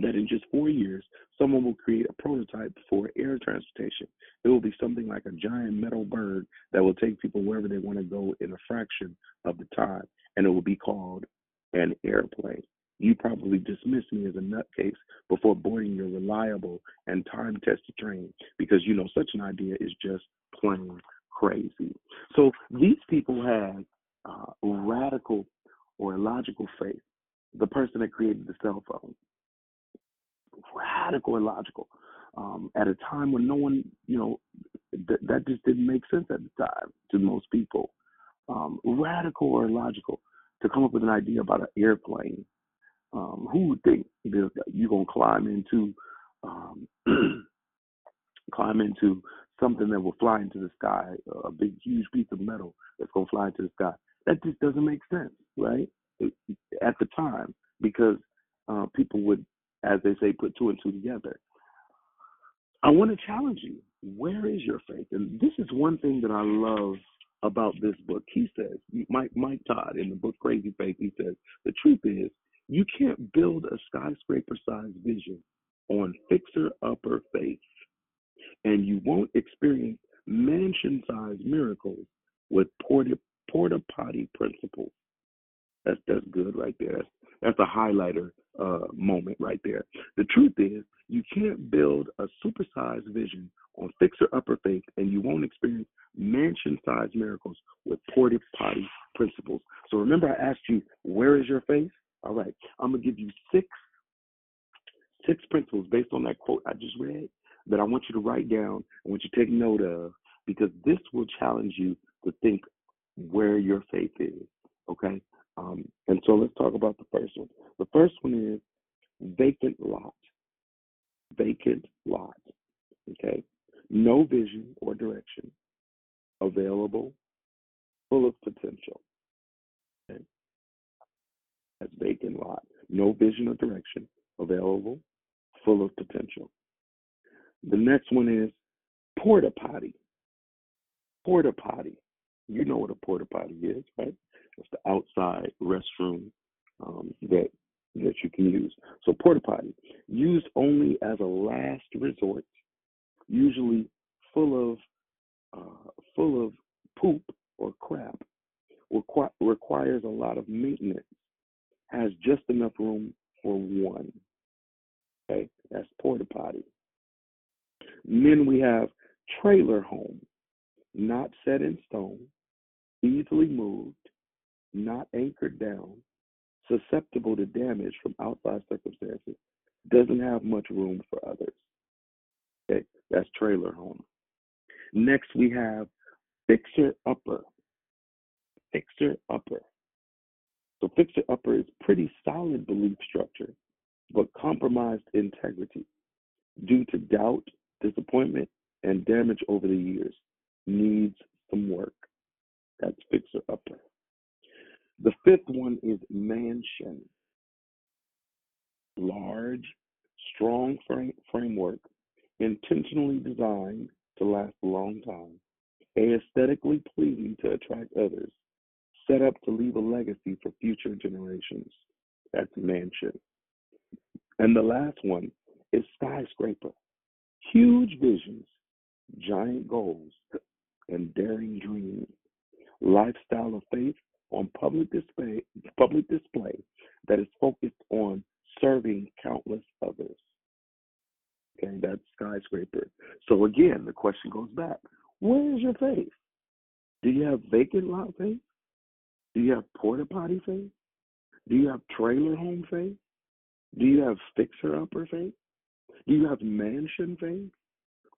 that in just four years, someone will create a prototype for air transportation. It will be something like a giant metal bird that will take people wherever they want to go in a fraction of the time, and it will be called an airplane. You probably dismiss me as a nutcase before boarding your reliable and time tested train because you know such an idea is just plain crazy. So these people had uh, radical or illogical faith. The person that created the cell phone, radical illogical. Um, at a time when no one, you know, th- that just didn't make sense at the time to most people. Um, radical or illogical to come up with an idea about an airplane. Um, who would think you're gonna climb into um, [CLEARS THROAT] climb into something that will fly into the sky, a big, huge piece of metal that's gonna fly into the sky? That just doesn't make sense, right? At the time, because uh, people would, as they say, put two and two together. I want to challenge you. Where is your faith? And this is one thing that I love about this book. He says, Mike Mike Todd in the book Crazy Faith, he says, the truth is you can't build a skyscraper sized vision on fixer upper faith, and you won't experience mansion sized miracles with porta potty principles. That's that's good right there. That's that's a highlighter uh, moment right there. The truth is, you can't build a supersized vision on fixer upper faith, and you won't experience mansion sized miracles with porta potty principles. So remember, I asked you, where is your faith? All right, I'm gonna give you six six principles based on that quote I just read that I want you to write down. I want you to take note of because this will challenge you to think where your faith is. Okay. Um, and so let's talk about the first one. The first one is vacant lot. Vacant lot. Okay. No vision or direction. Available. Full of potential. Okay. That's vacant lot. No vision or direction. Available. Full of potential. The next one is porta potty. Porta potty. You know what a porta potty is, right? It's the outside restroom um, that that you can use. So porta potty used only as a last resort, usually full of uh, full of poop or crap, requ- requires a lot of maintenance, has just enough room for one. Okay, that's porta potty. Then we have trailer home, not set in stone, easily moved, not anchored down, susceptible to damage from outside circumstances, doesn't have much room for others. Okay, that's trailer home. Next, we have fixer upper. Fixer upper. So, fixer upper is pretty solid belief structure, but compromised integrity due to doubt, disappointment, and damage over the years. Needs some work. That's fixer upper. The fifth one is mansion. Large, strong frame, framework, intentionally designed to last a long time, aesthetically pleasing to attract others, set up to leave a legacy for future generations. That's mansion. And the last one is skyscraper. Huge visions, giant goals, and daring dreams. Lifestyle of faith on public display, public display that is focused on serving countless others. Okay, that's skyscraper. So again, the question goes back: Where is your faith? Do you have vacant lot faith? Do you have porta potty faith? Do you have trailer home faith? Do you have fixer upper faith? Do you have mansion faith?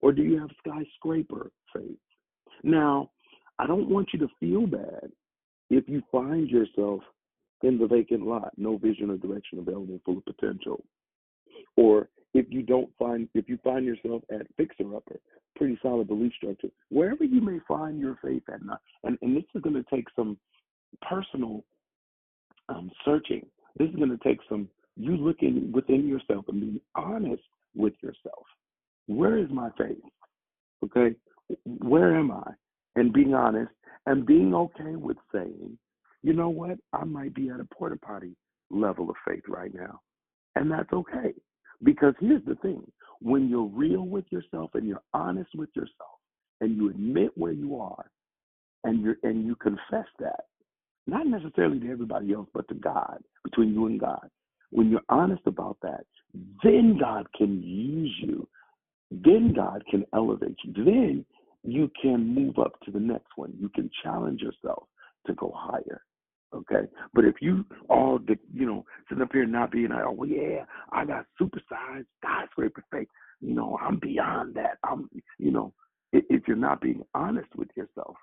Or do you have skyscraper faith? Now, I don't want you to feel bad if you find yourself in the vacant lot, no vision or direction available, full of potential. Or if you don't find, if you find yourself at fixer upper, pretty solid belief structure, wherever you may find your faith at night, and, and this is going to take some personal um, searching. This is going to take some you looking within yourself and being honest with yourself. Where is my faith? Okay, where am I? And being honest and being okay with saying, you know what, I might be at a porta potty level of faith right now. And that's okay. Because here's the thing when you're real with yourself and you're honest with yourself and you admit where you are and you're and you confess that, not necessarily to everybody else, but to God, between you and God. When you're honest about that, then God can use you. Then God can elevate you. Then you can move up to the next one. You can challenge yourself to go higher. Okay, but if you all the you know sitting up here not being like, oh yeah, I got supersized skyscraper faith. You know, I'm beyond that. I'm you know, if, if you're not being honest with yourself,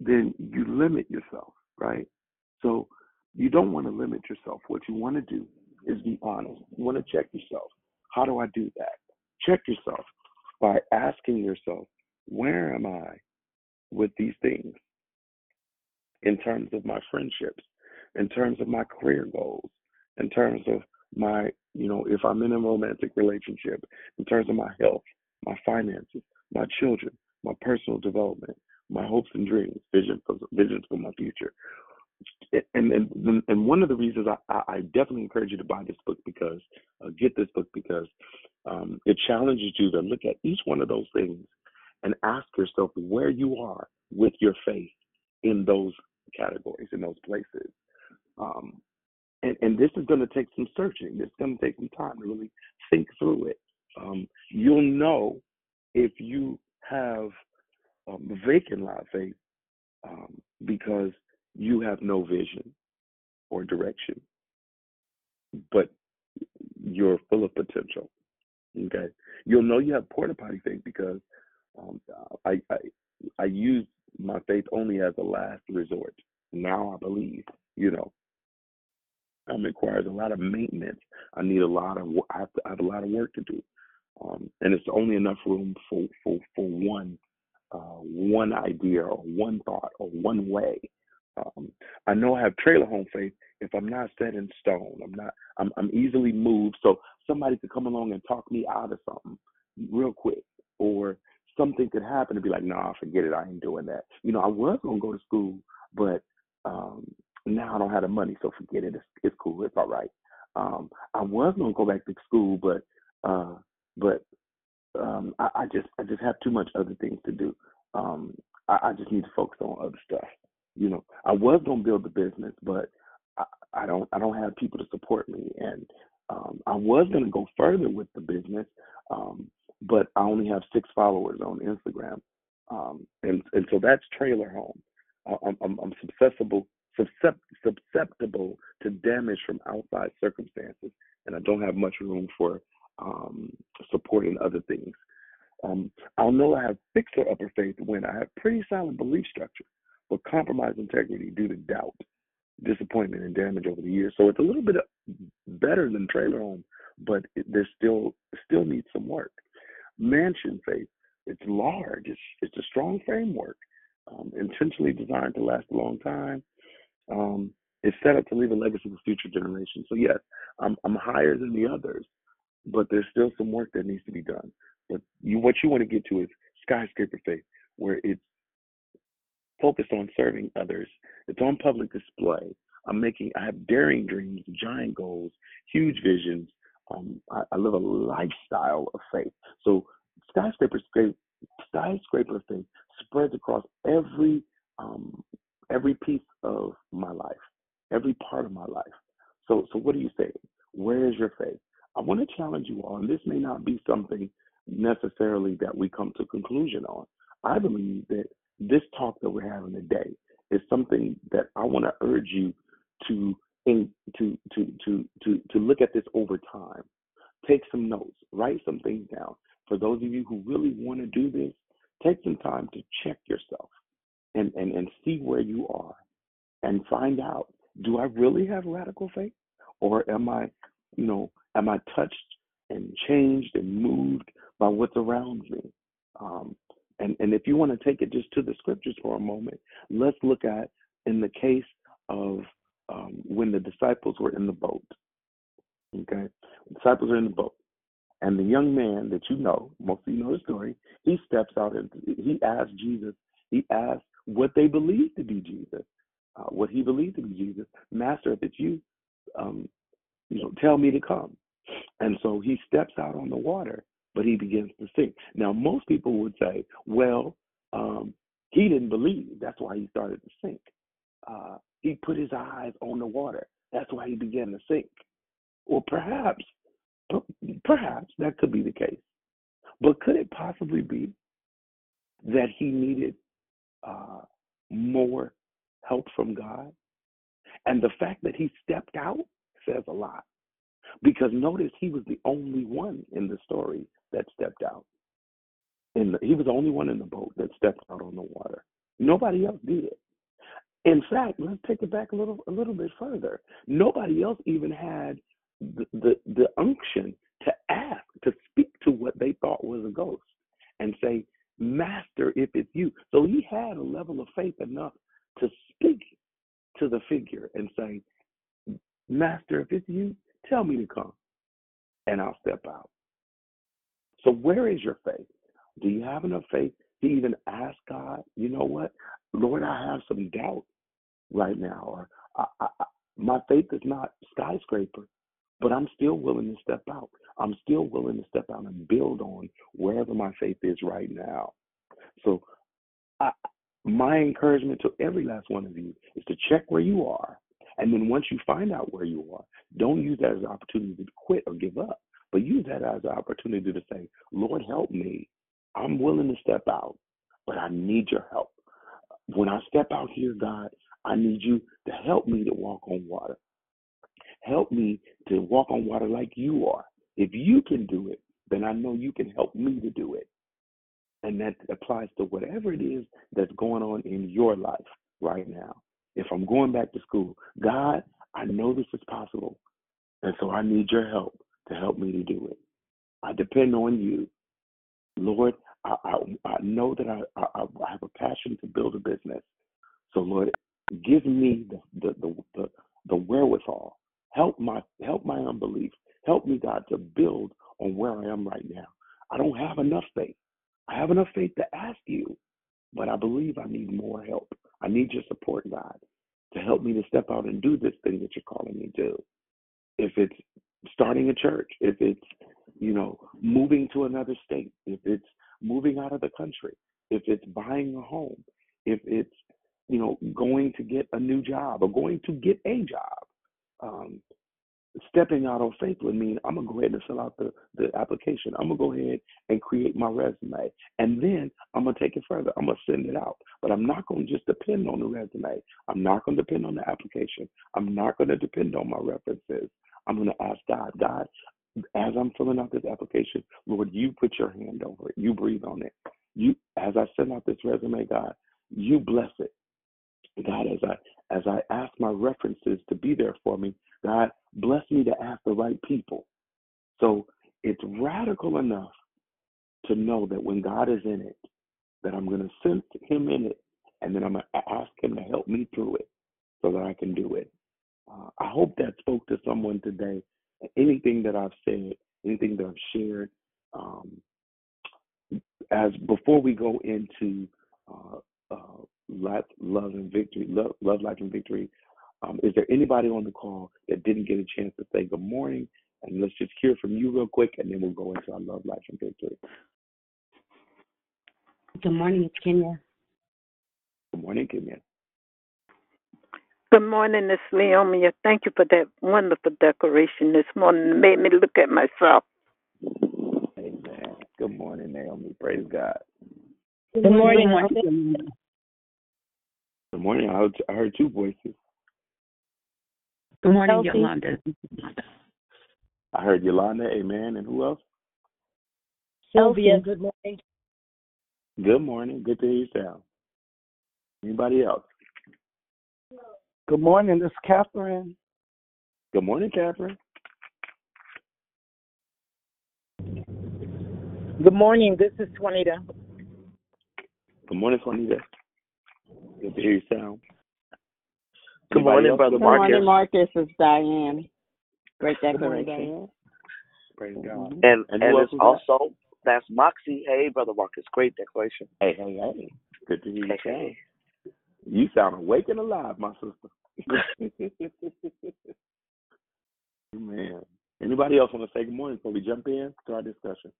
then you limit yourself, right? So you don't want to limit yourself. What you want to do is be honest. You want to check yourself. How do I do that? Check yourself by asking yourself, where am I with these things? in terms of my friendships, in terms of my career goals, in terms of my, you know, if I'm in a romantic relationship, in terms of my health, my finances, my children, my personal development, my hopes and dreams, vision for visions for my future. And and and one of the reasons I, I definitely encourage you to buy this book because uh, get this book because um, it challenges you to look at each one of those things and ask yourself where you are with your faith in those categories in those places. Um, and, and this is going to take some searching. This is going to take some time to really think through it. Um, you'll know if you have um, vacant lot faith um, because you have no vision or direction, but you're full of potential. Okay, you'll know you have porta potty faith because um, I, I I use my faith only as a last resort. Now I believe, you know, um, requires a lot of maintenance. I need a lot of I have, to, I have a lot of work to do, um, and it's only enough room for for for one uh, one idea or one thought or one way. Um, I know I have trailer home faith if I'm not set in stone. I'm not. I'm I'm easily moved, so somebody could come along and talk me out of something real quick, or something could happen and be like, nah, forget it. I ain't doing that. You know, I was gonna go to school, but um, now I don't have the money, so forget it. It's, it's cool. It's all right. Um, I was gonna go back to school, but uh, but um, I, I just I just have too much other things to do. Um, I, I just need to focus on other stuff. You know, I was gonna build the business, but I, I don't I don't have people to support me, and um, I was gonna go further with the business, um, but I only have six followers on Instagram, um, and and so that's trailer home. I'm, I'm, I'm susceptible susceptible to damage from outside circumstances, and I don't have much room for um, other things. Um, I'll know I have fixer upper faith when I have pretty solid belief structure, but compromised integrity due to doubt, disappointment, and damage over the years. So it's a little bit better than trailer home, but it, there's still still needs some work. Mansion faith, it's large. It's it's a strong framework, um, intentionally designed to last a long time. Um, it's set up to leave a legacy for future generations. So yes, I'm I'm higher than the others, but there's still some work that needs to be done. But you, what you want to get to is skyscraper faith, where it's focused on serving others. It's on public display. I'm making, I have daring dreams, giant goals, huge visions. Um, I, I live a lifestyle of faith. So skyscraper skyscraper faith spreads across every um, every piece of my life, every part of my life. So, so what do you say? Where is your faith? I want to challenge you all, and this may not be something necessarily that we come to conclusion on. I believe that this talk that we're having today is something that I want to urge you to in, to, to to to to look at this over time. Take some notes, write some things down. For those of you who really want to do this, take some time to check yourself and, and, and see where you are and find out do I really have radical faith? Or am I, you know, am I touched and changed and moved by what's around me? Um, and, and if you want to take it just to the scriptures for a moment, let's look at in the case of um, when the disciples were in the boat. Okay, the disciples are in the boat, and the young man that you know, most of you know the story, he steps out and he asks Jesus, he asks what they believe to be Jesus, uh, what he believed to be Jesus, Master, if it's you, um, you know, tell me to come. And so he steps out on the water, but he begins to sink. Now, most people would say, well, um, he didn't believe. That's why he started to sink. Uh, he put his eyes on the water. That's why he began to sink. Or perhaps, perhaps that could be the case. But could it possibly be that he needed uh, more help from God? And the fact that he stepped out says a lot. Because notice he was the only one in the story that stepped out. And he was the only one in the boat that stepped out on the water. Nobody else did. In fact, let's take it back a little a little bit further. Nobody else even had the, the, the unction to ask, to speak to what they thought was a ghost and say, Master, if it's you. So he had a level of faith enough to speak to the figure and say, Master, if it's you, tell me to come and I'll step out. So, where is your faith? Do you have enough faith to even ask God, you know what? Lord, I have some doubt right now, or I, I, my faith is not skyscraper, but I'm still willing to step out. I'm still willing to step out and build on wherever my faith is right now. So, I, my encouragement to every last one of you is to check where you are. And then once you find out where you are, don't use that as an opportunity to quit or give up, but use that as an opportunity to say, Lord, help me. I'm willing to step out, but I need your help. When I step out here, God, I need you to help me to walk on water. Help me to walk on water like you are. If you can do it, then I know you can help me to do it. And that applies to whatever it is that's going on in your life right now. If I'm going back to school, God, I know this is possible. And so I need your help to help me to do it. I depend on you. Lord, I, I, I know that I, I, I have a passion to build a business. So, Lord, give me the, the, the, the, the wherewithal. Help my help my unbelief. Help me, God, to build on where I am right now. I don't have enough faith. I have enough faith to ask you, but I believe I need more help. I need your support, God, to help me to step out and do this thing that you're calling me to. If it's starting a church, if it's, you know, moving to another state, if it's moving out of the country, if it's buying a home, if it's, you know, going to get a new job or going to get a job. Um, stepping out on faith would mean I'm gonna go ahead and fill out the, the application. I'm gonna go ahead and create my resume. And then I'm gonna take it further. I'm gonna send it out. But I'm not gonna just depend on the resume. I'm not gonna depend on the application. I'm not gonna depend on my references. I'm gonna ask God, God, as I'm filling out this application, Lord, you put your hand over it. You breathe on it. You, as I send out this resume, God, you bless it. God, as I as I ask my references to be there for me, God, bless me to ask the right people. So it's radical enough to know that when God is in it, that I'm going to send Him in it, and then I'm going to ask Him to help me through it so that I can do it. Uh, I hope that spoke to someone today. Anything that I've said, anything that I've shared, um, as before we go into uh, uh, life, love and victory, love, love, life and victory. Um, is there anybody on the call that didn't get a chance to say good morning? And let's just hear from you real quick, and then we'll go into our love, life, and victory. Good morning, it's Kenya. Good morning, Kenya. Good morning, it's Leomia. Thank you for that wonderful decoration this morning. It made me look at myself. Amen. Good morning, Naomi. Praise God. Good morning. morning. Good morning. I heard, I heard two voices. Good morning, Chelsea. Yolanda. I heard Yolanda. Amen. And who else? Sylvia, good morning. Good morning. Good to hear you sound. Anybody else? Good morning, this is Catherine. Good morning, Catherine. Good morning. This is Juanita. Good morning, Juanita. Good to hear you sound. Good Anybody morning, else? Brother Marcus. Good morning, Marcus. It's Diane. Great Good morning, decoration. Praise mm-hmm. God. And And and, it's was that? also that's Moxie. Hey, Brother Marcus. Great decoration. Hey, hey, hey. Good to hear you Hey, hey. You sound awake and alive, my sister. [LAUGHS] Man. Anybody else want to say good morning before we jump in to our discussion?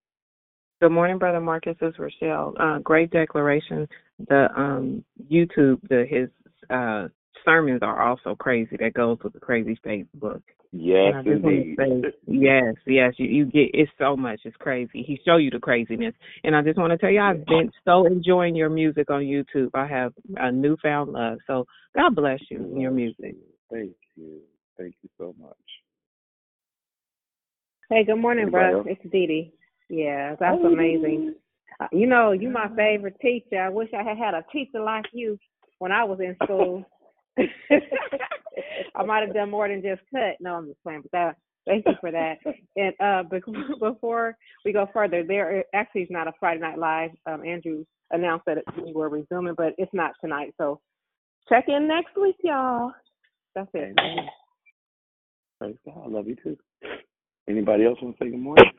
Good morning, Brother Marcus. This is Rochelle. Uh, great declaration. The um, YouTube, the his uh, sermons are also crazy. That goes with the crazy faith book. Yes, and I just want indeed. say, [LAUGHS] yes, yes, you, you get it's so much. It's crazy. He show you the craziness, and I just want to tell you, I've been so enjoying your music on YouTube. I have a newfound love. So God bless you and your music. Thank you. Thank you so much. Hey, good morning, bro. It's Dee Dee. Yeah, that's Hey, amazing. Uh, You know, you my favorite teacher. I wish I had had a teacher like you when I was in school. I might have done more than just cut. No, I'm just playing. But that, thank you for that. And uh, bec- [LAUGHS] before we go further, there actually is not a Friday Night Live. Um, Andrew announced that we were resuming, but it's not tonight. So check in next week, y'all. That's it. Amen. Praise God. I love you too. Anybody else want to say good morning?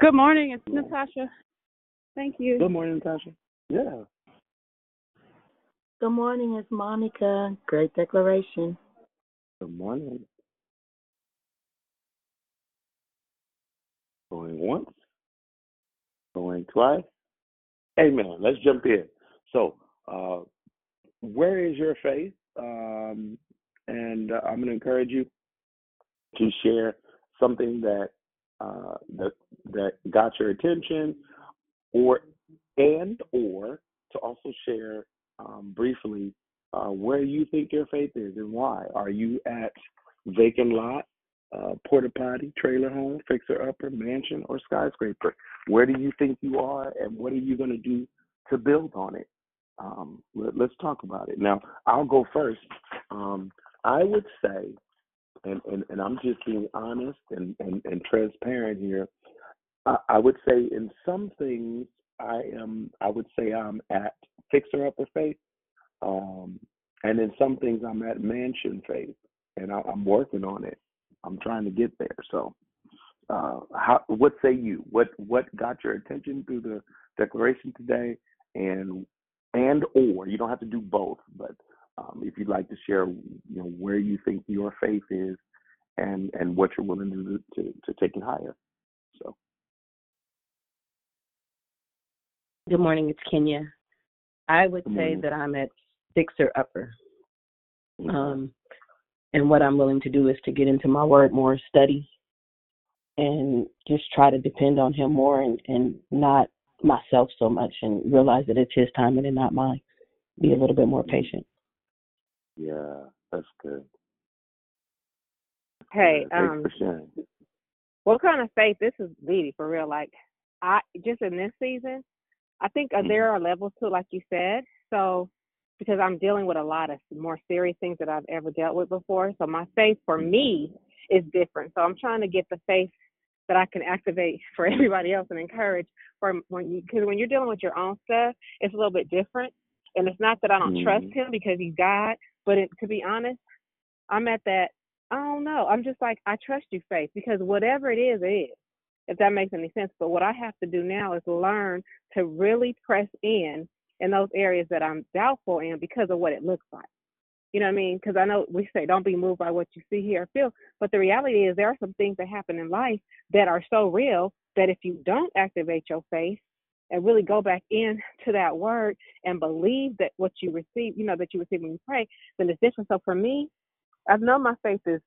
Good morning, it's Natasha. Thank you. Good morning, Natasha. Yeah. Good morning, it's Monica. Great declaration. Good morning. Going once, going twice. Amen. Let's jump in. So, uh, where is your faith? Um, and uh, I'm going to encourage you to share something that uh, that that got your attention, or and or to also share um, briefly uh, where you think your faith is and why. Are you at vacant lot, uh, porta potty, trailer home, fixer upper, mansion, or skyscraper? Where do you think you are, and what are you going to do to build on it? Um, let, let's talk about it. Now, I'll go first. Um, I would say, and, and, and I'm just being honest and, and, and transparent here. I, I would say in some things I am I would say I'm at fixer upper faith. Um and in some things I'm at mansion faith. And I, I'm working on it. I'm trying to get there. So uh how what say you? What what got your attention through the declaration today and and or you don't have to do both, but um, if you'd like to share, you know, where you think your faith is, and and what you're willing to to, to take it higher. So Good morning, it's Kenya. I would say that I'm at fixer upper. Um, and what I'm willing to do is to get into my word more, study, and just try to depend on Him more and, and not myself so much and realize that it's His timing and not mine. Be a little bit more patient. yeah, that's good. Hey, Yeah, um, what kind of faith? This is Didi for real. Like I just in this season, I think uh, there are levels to it, like you said. So because I'm dealing with a lot of more serious things that I've ever dealt with before, so my faith for me is different. So I'm trying to get the faith that I can activate [LAUGHS] for everybody else and encourage for when you because when you're dealing with your own stuff, it's a little bit different. And it's not that I don't mm-hmm. trust him because he's God, but it, to be honest, I'm at that. I don't know. I'm just like I trust you, faith, because whatever it is, it is. If that makes any sense. But what I have to do now is learn to really press in in those areas that I'm doubtful in because of what it looks like. You know what I mean? Because I know we say don't be moved by what you see, hear, or feel. But the reality is there are some things that happen in life that are so real that if you don't activate your faith and really go back in [LAUGHS] to that word and believe that what you receive, you know, that you receive when you pray, then it's different. So for me, I've known my faith is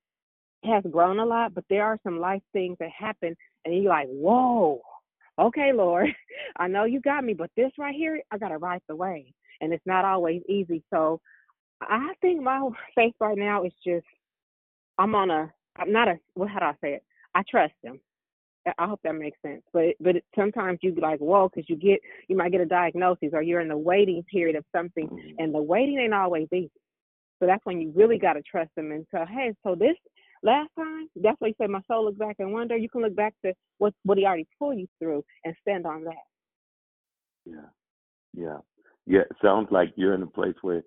has grown a lot, but there are some life things that happen and you're like, whoa, okay, Lord, [LAUGHS] I know you got me, but this right here, I gotta ride the way. And it's not always easy. So I think my [LAUGHS] faith right now is just I'm on a I'm not a what how do I say it? I trust him. I hope that makes sense. But but it, sometimes you be like, whoa, because you get you might get a diagnosis or you're in the waiting period of something, mm-hmm. and the waiting ain't always easy. So that's when you really got to trust him and say, hey, so this last time, that's why you say my soul looks back and wonder. You can look back to what what he already pulled you through and stand on that. Yeah, yeah, yeah. It sounds like you're in a place where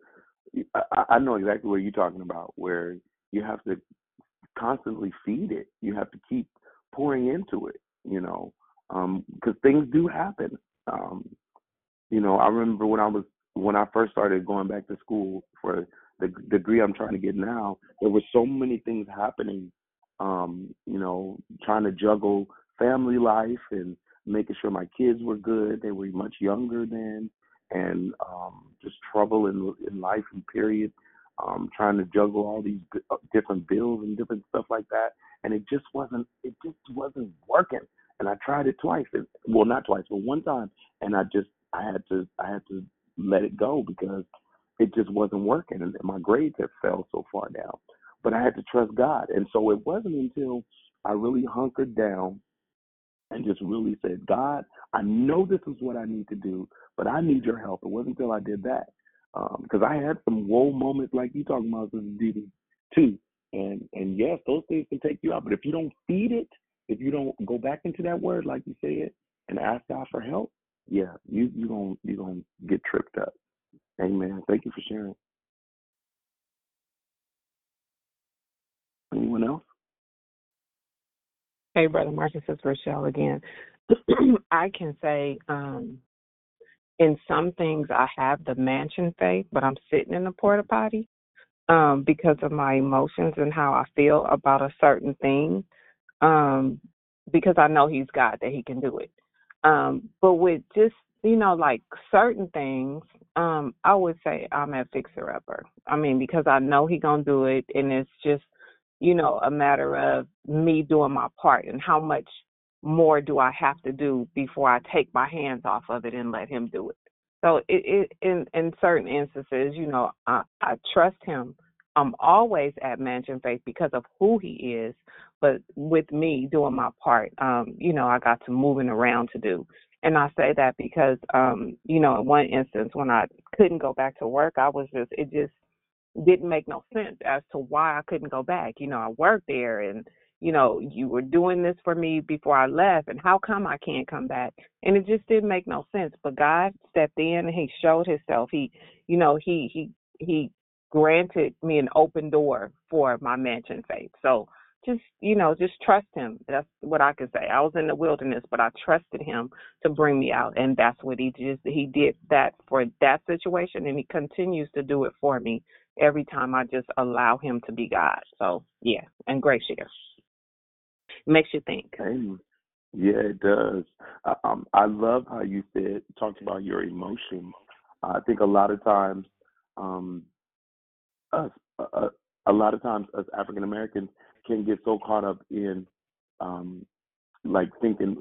I, I know exactly what you're talking about, where you have to constantly feed it. You have to keep pouring into it, you know, because um, things do happen. Um, you know, I remember when I was when I first started going back to school for the degree I'm trying to get now, there were so many things happening. Um, you know, trying to juggle family life and making sure my kids were good. They were much younger then and um, just trouble in in life and period. Um, trying to juggle all these uh, different bills and different stuff like that, and it just wasn't it just wasn't working. And I tried it twice, and, well, not twice, but one time, and I just I had to I had to let it go because it just wasn't working, and my grades had fell so far down. But I had to trust God, and so it wasn't until I really hunkered down and just really said, God, I know this is what I need to do, but I need your help. It wasn't until I did that. Because um, I had some whoa moments like you talking about, Sister Didi, too. And and yes, those things can take you out. But if you don't feed it, if you don't go back into that word like you said and ask God for help, yeah, you you gonna you gonna get tripped up. Amen. Thank you for sharing. Anyone else? Hey, Brother Marcus, it's Rochelle again. [CLEARS THROAT] I can say um, in some things I have the mansion faith, but I'm sitting in the porta potty um, because of my emotions and how I feel about a certain thing. Um, because I know He's God, that He can do it. Um, but with just you know, like certain things, um, I would say I'm a fixer upper. I mean, because I know He gonna do it, and it's just you know, a matter of me doing my part and how much more do I have to do before I take my hands off of it and let him do it. So it, it in in certain instances, you know, I, I trust him. I'm always at Mansion Faith because of who he is, but with me doing my part, um, you know, I got some moving around to do. And I say that because, um, you know, in one instance when I couldn't go back to work, I was just, it just didn't make no sense as to why I couldn't go back. You know, I worked there and you know, you were doing this for me before I left and how come I can't come back? And it just didn't make no sense. But God stepped in and he showed himself. He you know, he he he granted me an open door for my mansion faith. So just you know just trust him that's what i can say i was in the wilderness but i trusted him to bring me out and that's what he just he did that for that situation and he continues to do it for me every time I just allow him to be God. So yeah, and great share. Makes you think. Amen. Yeah, it does. I, um, I love how you said talked about your emotions. I think a lot of times, um, us, uh, a lot of times, us African Americans can get so caught up in, um, like thinking.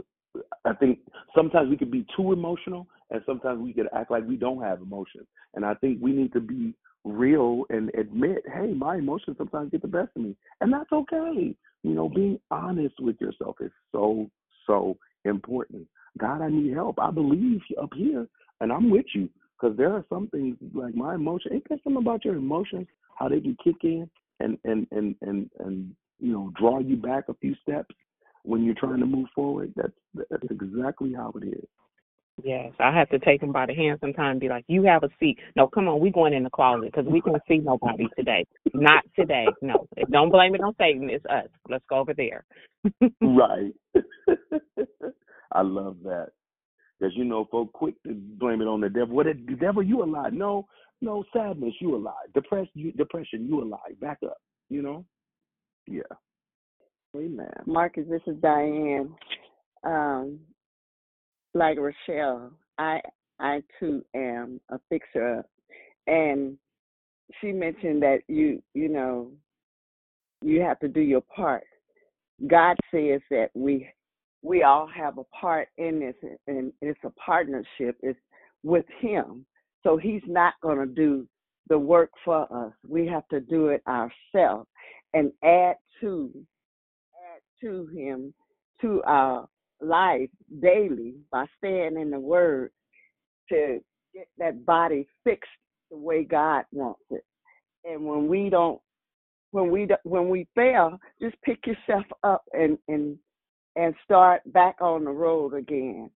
I think sometimes we could be too emotional, and sometimes we could act like we don't have emotions. And I think we need to be real and admit, hey, my emotions sometimes get the best of me, and that's okay. You know, being honest with yourself is so so important. God, I need help. I believe up here, and I'm with you because there are some things like my emotion. Ain't there something about your emotions how they can kick in and and and and and you know draw you back a few steps when you're trying to move forward? That's that's exactly how it is. Yes, I have to take him by the hand sometimes and be like, "You have a seat." No, come on, we going in the closet because we can't see nobody today. Not today. No, don't blame it on Satan. It's us. Let's go over there. right. [LAUGHS] I love that because you know, folks quick to blame it on the devil. What the devil? You a lie? No, no sadness. You a lie. Depression. You, depression. You a lie. Back up. You know. Yeah. Amen. Marcus, this is Diane. Um, like Rochelle, I I too am a fixer and she mentioned that you you know you have to do your part. God says that we we all have a part in this and it's a partnership it's with him. So he's not going to do the work for us. We have to do it ourselves and add to add to him to our life daily by staying in the Word to get that body fixed the way God wants it. And when we don't, when we when we fail, just pick yourself up and and and start back on the road again.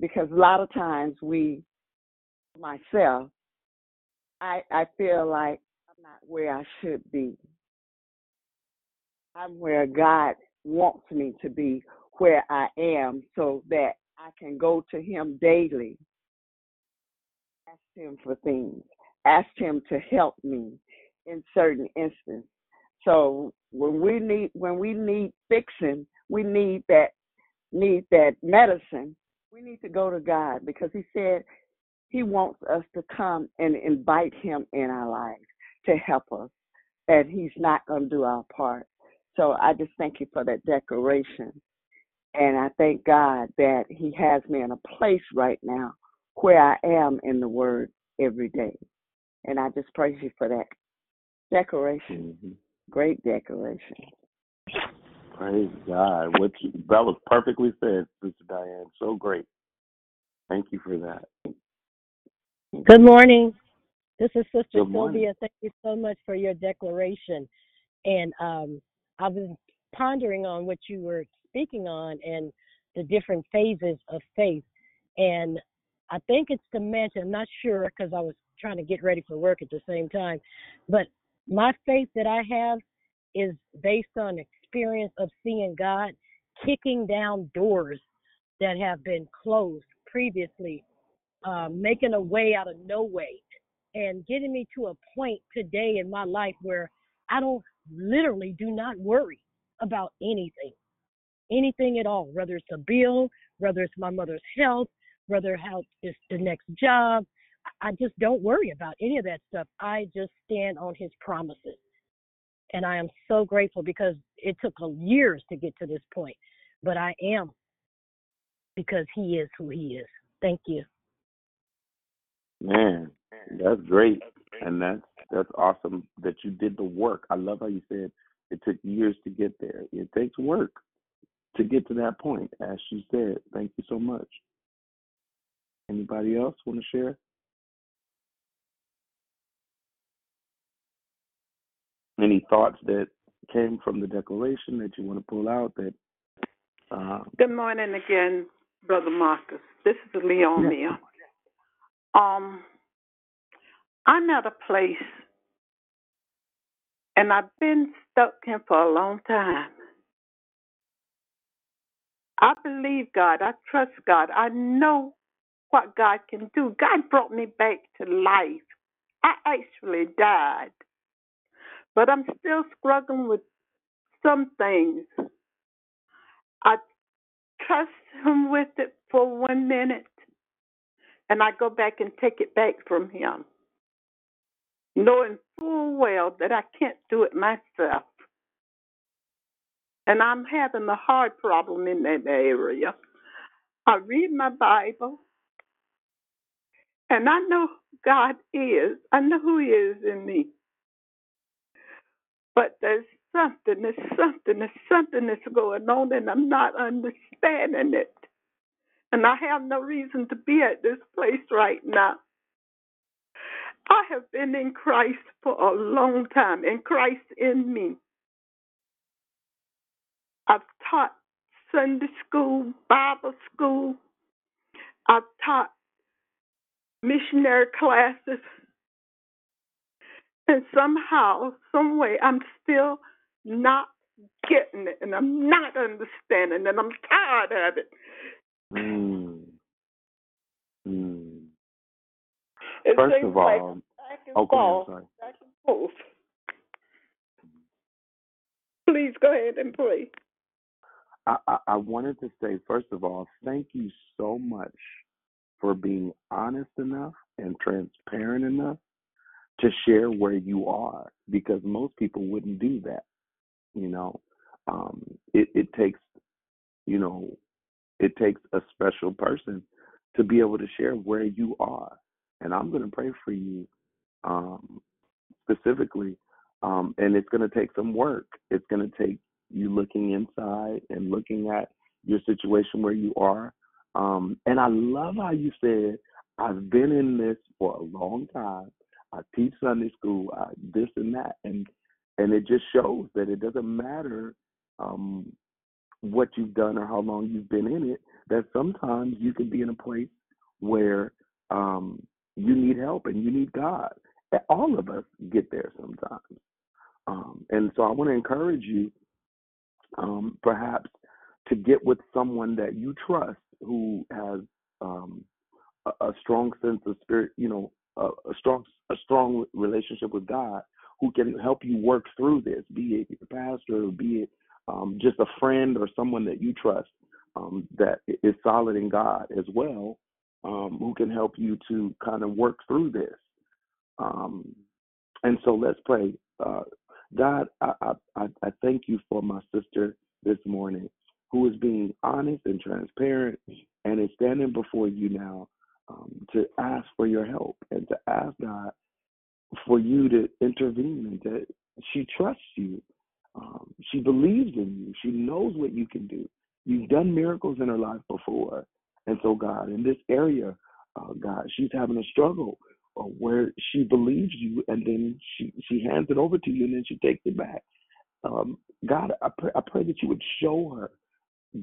Because a lot of times we, myself, I I feel like I'm not where I should be. I'm where God wants me to be where I am so that I can go to Him daily, ask Him for things, ask Him to help me in certain instances. So when we need when we need fixing, we need that need that medicine. We need to go to God because He said He wants us to come and invite Him in our lives to help us, and He's not going to do our part. So I just thank you for that declaration and I thank God that He has me in a place right now where I am in the Word every day. And I just praise you for that decoration. Mm-hmm. Great decoration. Praise God. What you, that was perfectly said, Sister Diane. So great. Thank you for that. Good morning. This is Sister Good. Sylvia. Thank you so much for your declaration. And um, I've been pondering on what you were speaking on and the different phases of faith. And I think it's the mansion, I'm not sure because I was trying to get ready for work at the same time, but my faith that I have is based on experience of seeing God kicking down doors that have been closed previously, uh, making a way out of no way, and getting me to a point today in my life where I don't literally do not worry about anything anything at all, whether it's a bill, whether it's my mother's health, whether how it's the next job. I just don't worry about any of that stuff. I just stand on his promises. And I am so grateful because it took years to get to this point, but I am because he is who he is. Thank you. Man, that's great. And that's that's awesome that you did the work. I love how you said it took years to get there. It takes work to get to that point, as she said. Thank you so much. Anybody else want to share? Any thoughts that came from the declaration that you want to pull out that uh, Good morning again, Brother Marcus. This is Leonia. Um, I'm at a place, and I've been stuck here for a long time. I believe God. I trust God. I know what God can do. God brought me back to life. I actually died, but I'm still struggling with some things. I trust Him with it for one minute, and I go back and take it back from Him, knowing full well that I can't do it myself. And I'm having a hard problem in that area. I read my Bible. And I know God is. I know who He is in me. But there's something, there's something, there's something that's going on, and I'm not understanding it. And I have no reason to be at this place right now. I have been in Christ for a long time, and Christ in me. I've taught Sunday school, Bible school. I've taught missionary classes. And somehow, some way, I'm still not getting it, and I'm not understanding, and I'm tired of it. Mm. It First seems of like all, back and forth, sorry. back and forth. Please go ahead and pray. I, I, I wanted to say, first of all, thank you so much for being honest enough and transparent enough to share where you are because most people wouldn't do that. You know, um, it, it takes, you know, it takes a special person to be able to share where you are. And I'm going to pray for you um, specifically. Um, and it's going to take some work. It's going to take you looking inside and looking at your situation where you are. Um, and I love how you said, I've been in this for a long time. I teach Sunday school, I, this and that. And and it just shows that it doesn't matter um, what you've done or how long you've been in it, that sometimes you can be in a place where um, you need help and you need God. All of us get there sometimes. Um, and so I want to encourage you, um, perhaps, to get with someone that you trust who has um, a, a strong sense of spirit, you know, a, a strong a strong relationship with God, who can help you work through this. Be it your pastor, or be it um, just a friend or someone that you trust um, that is solid in God as well, um, who can help you to kind of work through this. Um, and so let's pray. Uh, God, I, I, I thank you for my sister this morning who is being honest and transparent and is standing before you now um, to ask for your help and to ask God for you to intervene and she trusts you. Um, she believes in you. She knows what you can do. You've done miracles in her life before. And so, God, in this area, uh, God, she's having a struggle uh, where she believes you and then she, she hands it over to you and then she takes it back. Um, God, I pray, I pray that you would show her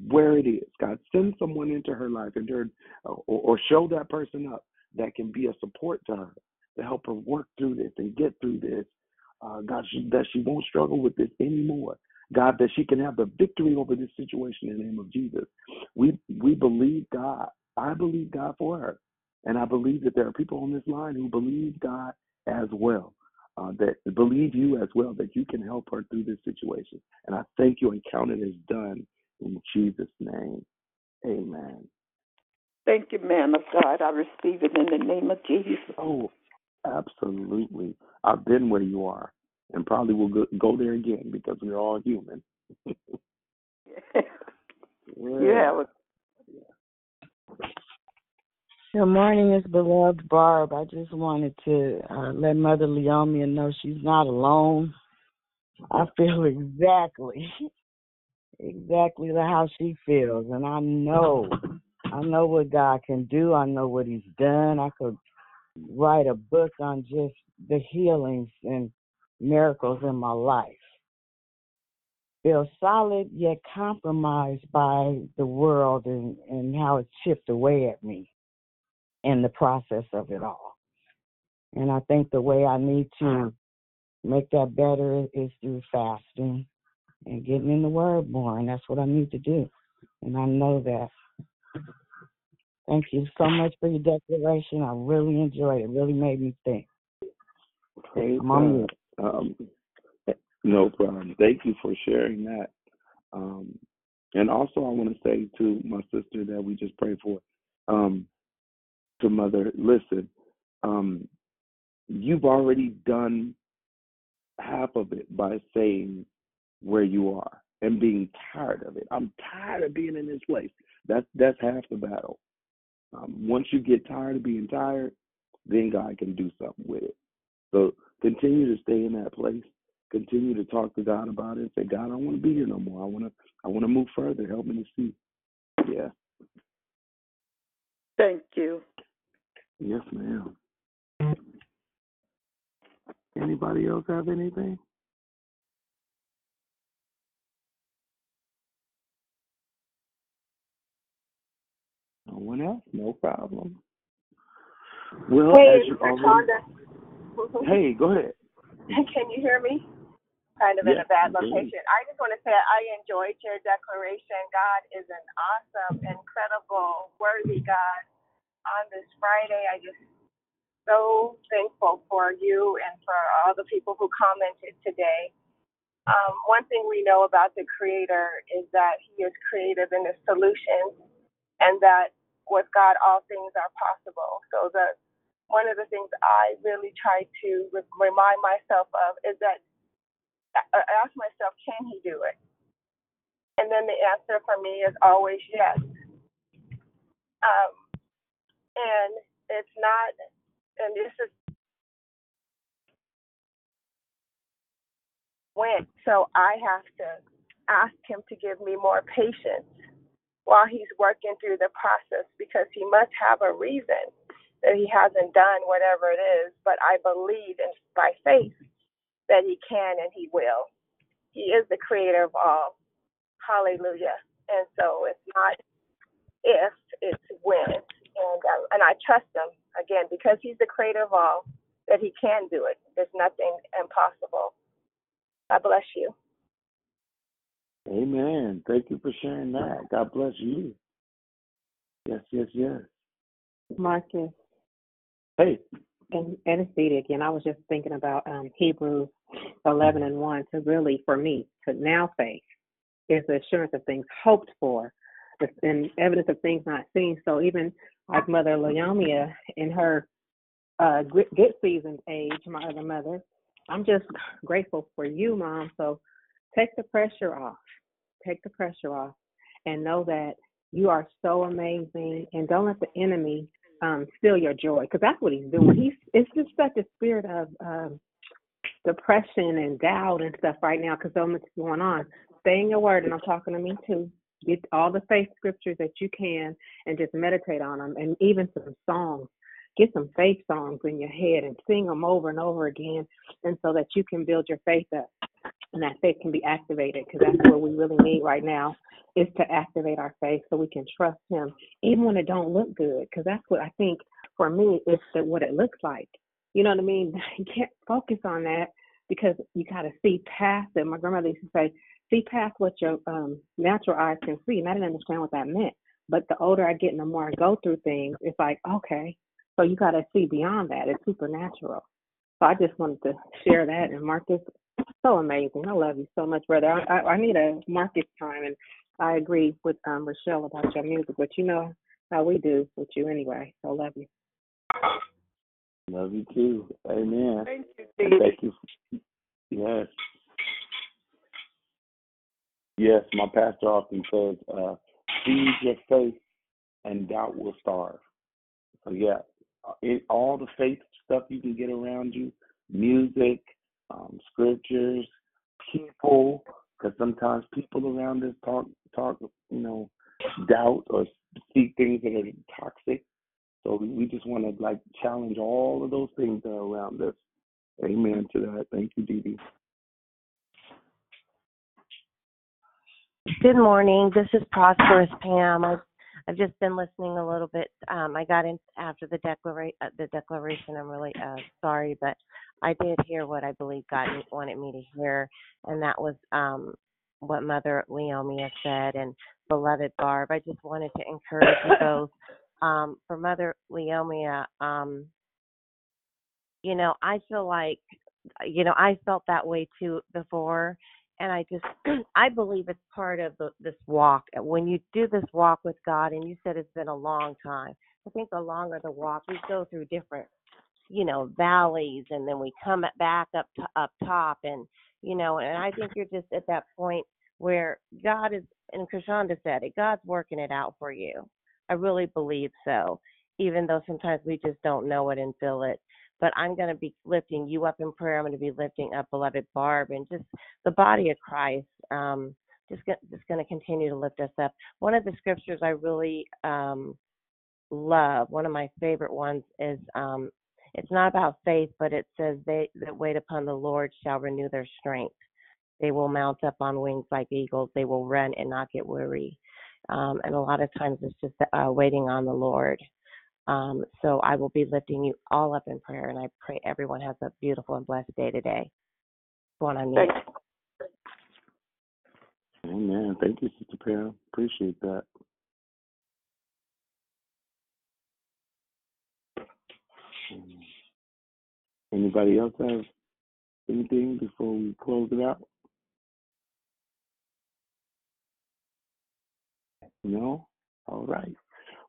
where it is. God, send someone into her life and her, or, or show that person up that can be a support to her to help her work through this and get through this. Uh, God, she, that she won't struggle with this anymore. God, that she can have the victory over this situation in the name of Jesus. We we believe God. I believe God for her, and I believe that there are people on this line who believe God as well. Uh, that believe you as well that you can help her through this situation. And I thank you and count it as done in Jesus' name. Amen. Thank you, man of God. I receive it in the name of Jesus. Oh, absolutely. I've been where you are and probably will go, go there again because we're all human. [LAUGHS] Yeah. Good morning, it's beloved Barb. I just wanted to uh, let Mother Leomia know she's not alone. I feel exactly, [LAUGHS] exactly how she feels, and I know, I know what God can do. I know what He's done. I could write a book on just the healings and miracles in my life. Feel solid yet compromised by the world and, and how it chipped away at me in the process of it all. And I think the way I need to make that better is through fasting and getting in the Word more, and that's what I need to do. And I know that. Thank you so much for your declaration. I really enjoyed it. It really made me think. Praise Um, no problem. Thank you for sharing that. Um, and also, I want to say to my sister that we just prayed for, um, to Mother, listen, um, you've already done half of it by saying where you are and being tired of it. I'm tired of being in this place. That's that's half the battle. Um, once you get tired of being tired, then God can do something with it. So continue to stay in that place. Continue to talk to God about it. Say, God, I don't want to be here no more. I want to. I want to move further. Help me to see. Yeah. Thank you. Yes, ma'am. Anybody else have anything? No one else? No problem. Well, Hey, as you it's already. Hey, go ahead. [LAUGHS] Can you hear me? Kind of in a bad location. I just want to say I enjoyed your declaration. God is an awesome, incredible, worthy God. On this Friday, I just so thankful for you and for all the people who commented today. Um, one thing we know about the Creator is that He is creative in His solutions, and that with God all things are possible. So the one of the things I really try to re- remind myself of is that I I ask myself, can He do it? And then the answer for me is always yes. Um, and it's not, and this is when. So I have to ask Him to give me more patience while He's working through the process because He must have a reason that He hasn't done whatever it is. But I believe in by faith that He can and He will. He is the creator of all. Hallelujah. And so it's not if, it's when. And um, and I trust him again because he's the creator of all that he can do it. There's nothing impossible. God bless you. Amen. Thank you for sharing that. God bless you. Yes, yes, yes. Marcus Hey. and and it's again. I was just thinking about um Hebrews eleven and one to really for me to now faith is the assurance of things hoped for, and evidence of things not seen. So even like Mother Leomia in her uh good season age, my other mother, I'm just grateful for you, Mom. So take the pressure off. Take the pressure off and know that you are so amazing and don't let the enemy um steal your joy because that's what he's doing. He's it's just such a spirit of um depression and doubt and stuff right now because so much is going on. Stay in your word, and I'm talking to me too. Get all the faith scriptures that you can and just meditate on them, and even some songs. Get some faith songs in your head and sing them over and over again, and so that you can build your faith up, and that faith can be activated because that's what we really need right now is to activate our faith so we can trust Him even when it don't look good because that's what I think for me is that what it looks like. You know what I mean? [LAUGHS] You can't focus on that because you got to see past it. My grandmother used to say, see past what your um, natural eyes can see. And I didn't understand what that meant. But the older I get and the more I go through things, it's like, okay, so you got to see beyond that. It's supernatural. So I just wanted to share that. And Marcus, so amazing. I love you so much, brother. I, I, I need a Marcus time. And I agree with um, Rochelle about your music, but you know how we do with you anyway. So love you. Love you too. Amen. Thank you, And Dee. Thank you. Yes. Yes, my pastor often says, uh, feed your faith and doubt will starve. So yeah, it, all the faith stuff you can get around you, music, um, scriptures, people, because sometimes people around us talk, talk, you know, doubt or speak things that are toxic. So we, just want to like challenge all of those things that are around us. Amen to that. Thank you, Dee Dee. Good morning. This is Prosperous Pam. I've I've just been listening a little bit. Um, I got in after the declara- uh, the declaration. I'm really uh, sorry, but I did hear what I believe God wanted me to hear, and that was um, what Mother Leomia said. And beloved Barb, I just wanted to encourage you [COUGHS] both. Um, for Mother Leomia, um, you know, I feel like, you know, I felt that way too before, and I just, [CLEARS THROAT] I believe it's part of the, this walk. When you do this walk with God, and you said it's been a long time, I think the longer the walk, we go through different, you know, valleys, and then we come back up to, up top, and you know, and I think you're just at that point where God is, and Krishanda said it, God's working it out for you. I really believe so. even though sometimes we just don't know it and feel it. But I'm going to be lifting you up in prayer. I'm going to be lifting up beloved Barb and just the body of Christ. Um, just just going to continue to lift us up. One of the scriptures I really um, love, one of my favorite ones is um, it's not about faith, but it says they that wait upon the Lord shall renew their strength. They will mount up on wings like eagles. They will run and not get weary. Um, and a lot of times it's just uh, waiting on the Lord. Um, so I will be lifting you all up in prayer, and I pray everyone has a beautiful and blessed day today. One I need. Amen. Thank you, Sister Pam. Appreciate that. Anybody else have anything before we close it out? No? All right.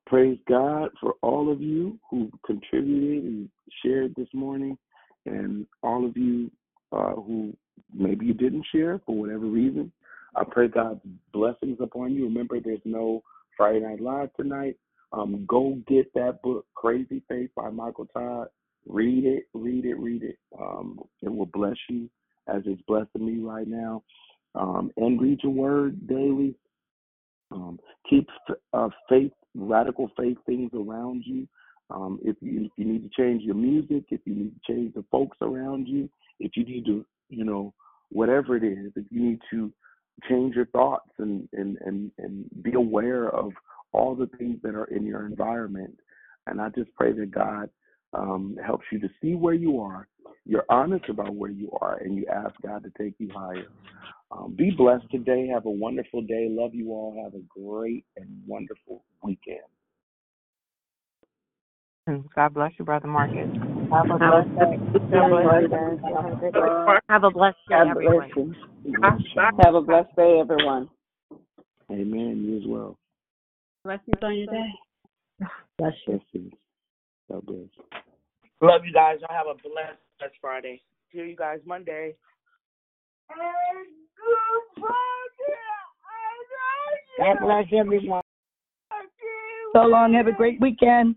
Praise God for all of you who contributed and shared this morning, and all of you uh, who maybe you didn't share for whatever reason. I pray God's blessings upon you. Remember, there's no Friday Night Live tonight. Um, go get that book, Crazy Faith by Michael Todd. Read it, read it, read it. Um, it will bless you as it's blessing me right now. Um, and read your word daily. Um, keep uh, faith, radical faith things around you. Um, if you if you need to change your music, if you need to change the folks around you, if you need to, you know, whatever it is, if you need to change your thoughts and and and and be aware of all the things that are in your environment. And I just pray that God um, helps you to see where you are. You're honest about where you are, and you ask God to take you higher. Um, be blessed today. Have a wonderful day. Love you all. Have a great and wonderful weekend. God bless you, Brother Marcus. Have a blessed day. Have a blessed day, everyone. bless you. Have a blessed day, everyone. Amen. You as well. Blessings on your day. Bless you. Blessings. God bless. Love you guys. Y'all have a blessed, blessed Friday. See you guys Monday. God bless everyone. So long. Have a great weekend.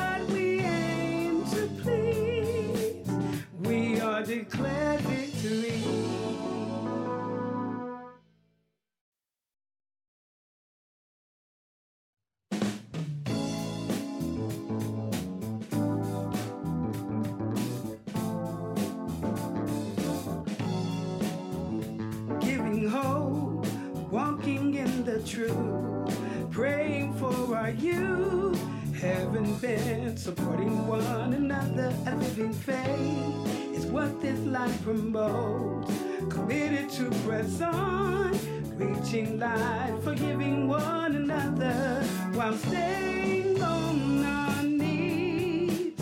press on, reaching light, forgiving one another while staying on our knees.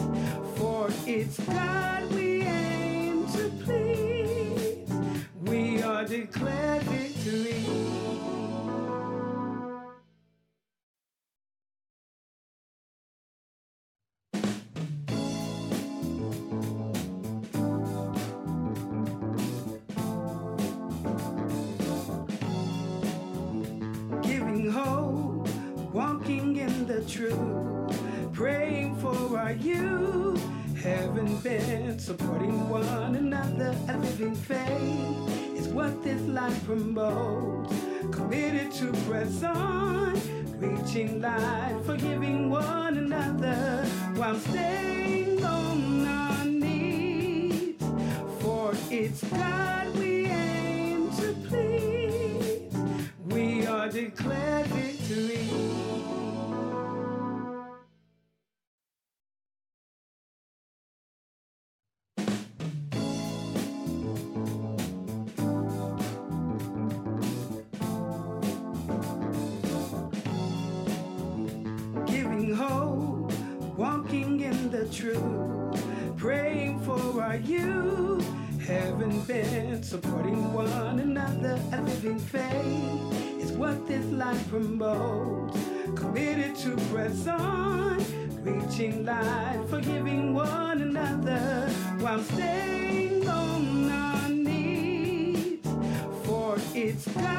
For it's God press on, reaching light, forgiving one another while staying on our knees. For it's God reaching light, forgiving one another while staying on our knees. For it's God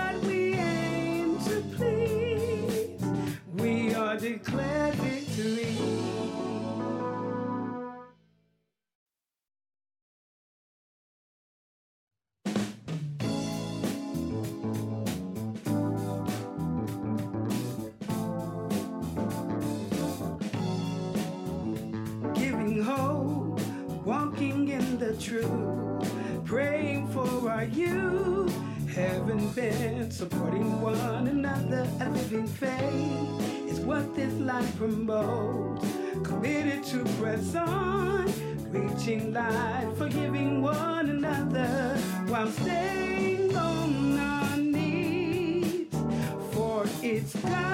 on, reaching light, forgiving one another while staying on our knees. For it's God.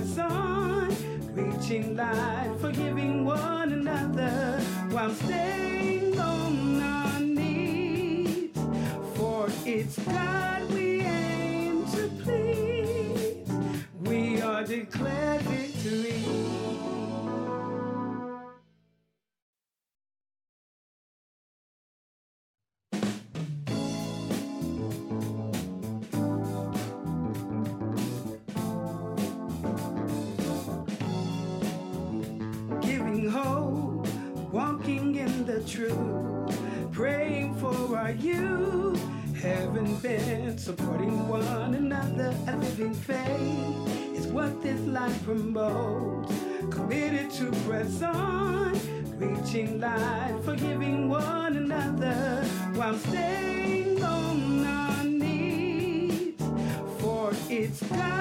the sun, reaching light, forgiving one another while staying on our knees. For it's God. touching light, forgiving one another while staying on our knees. For it's time.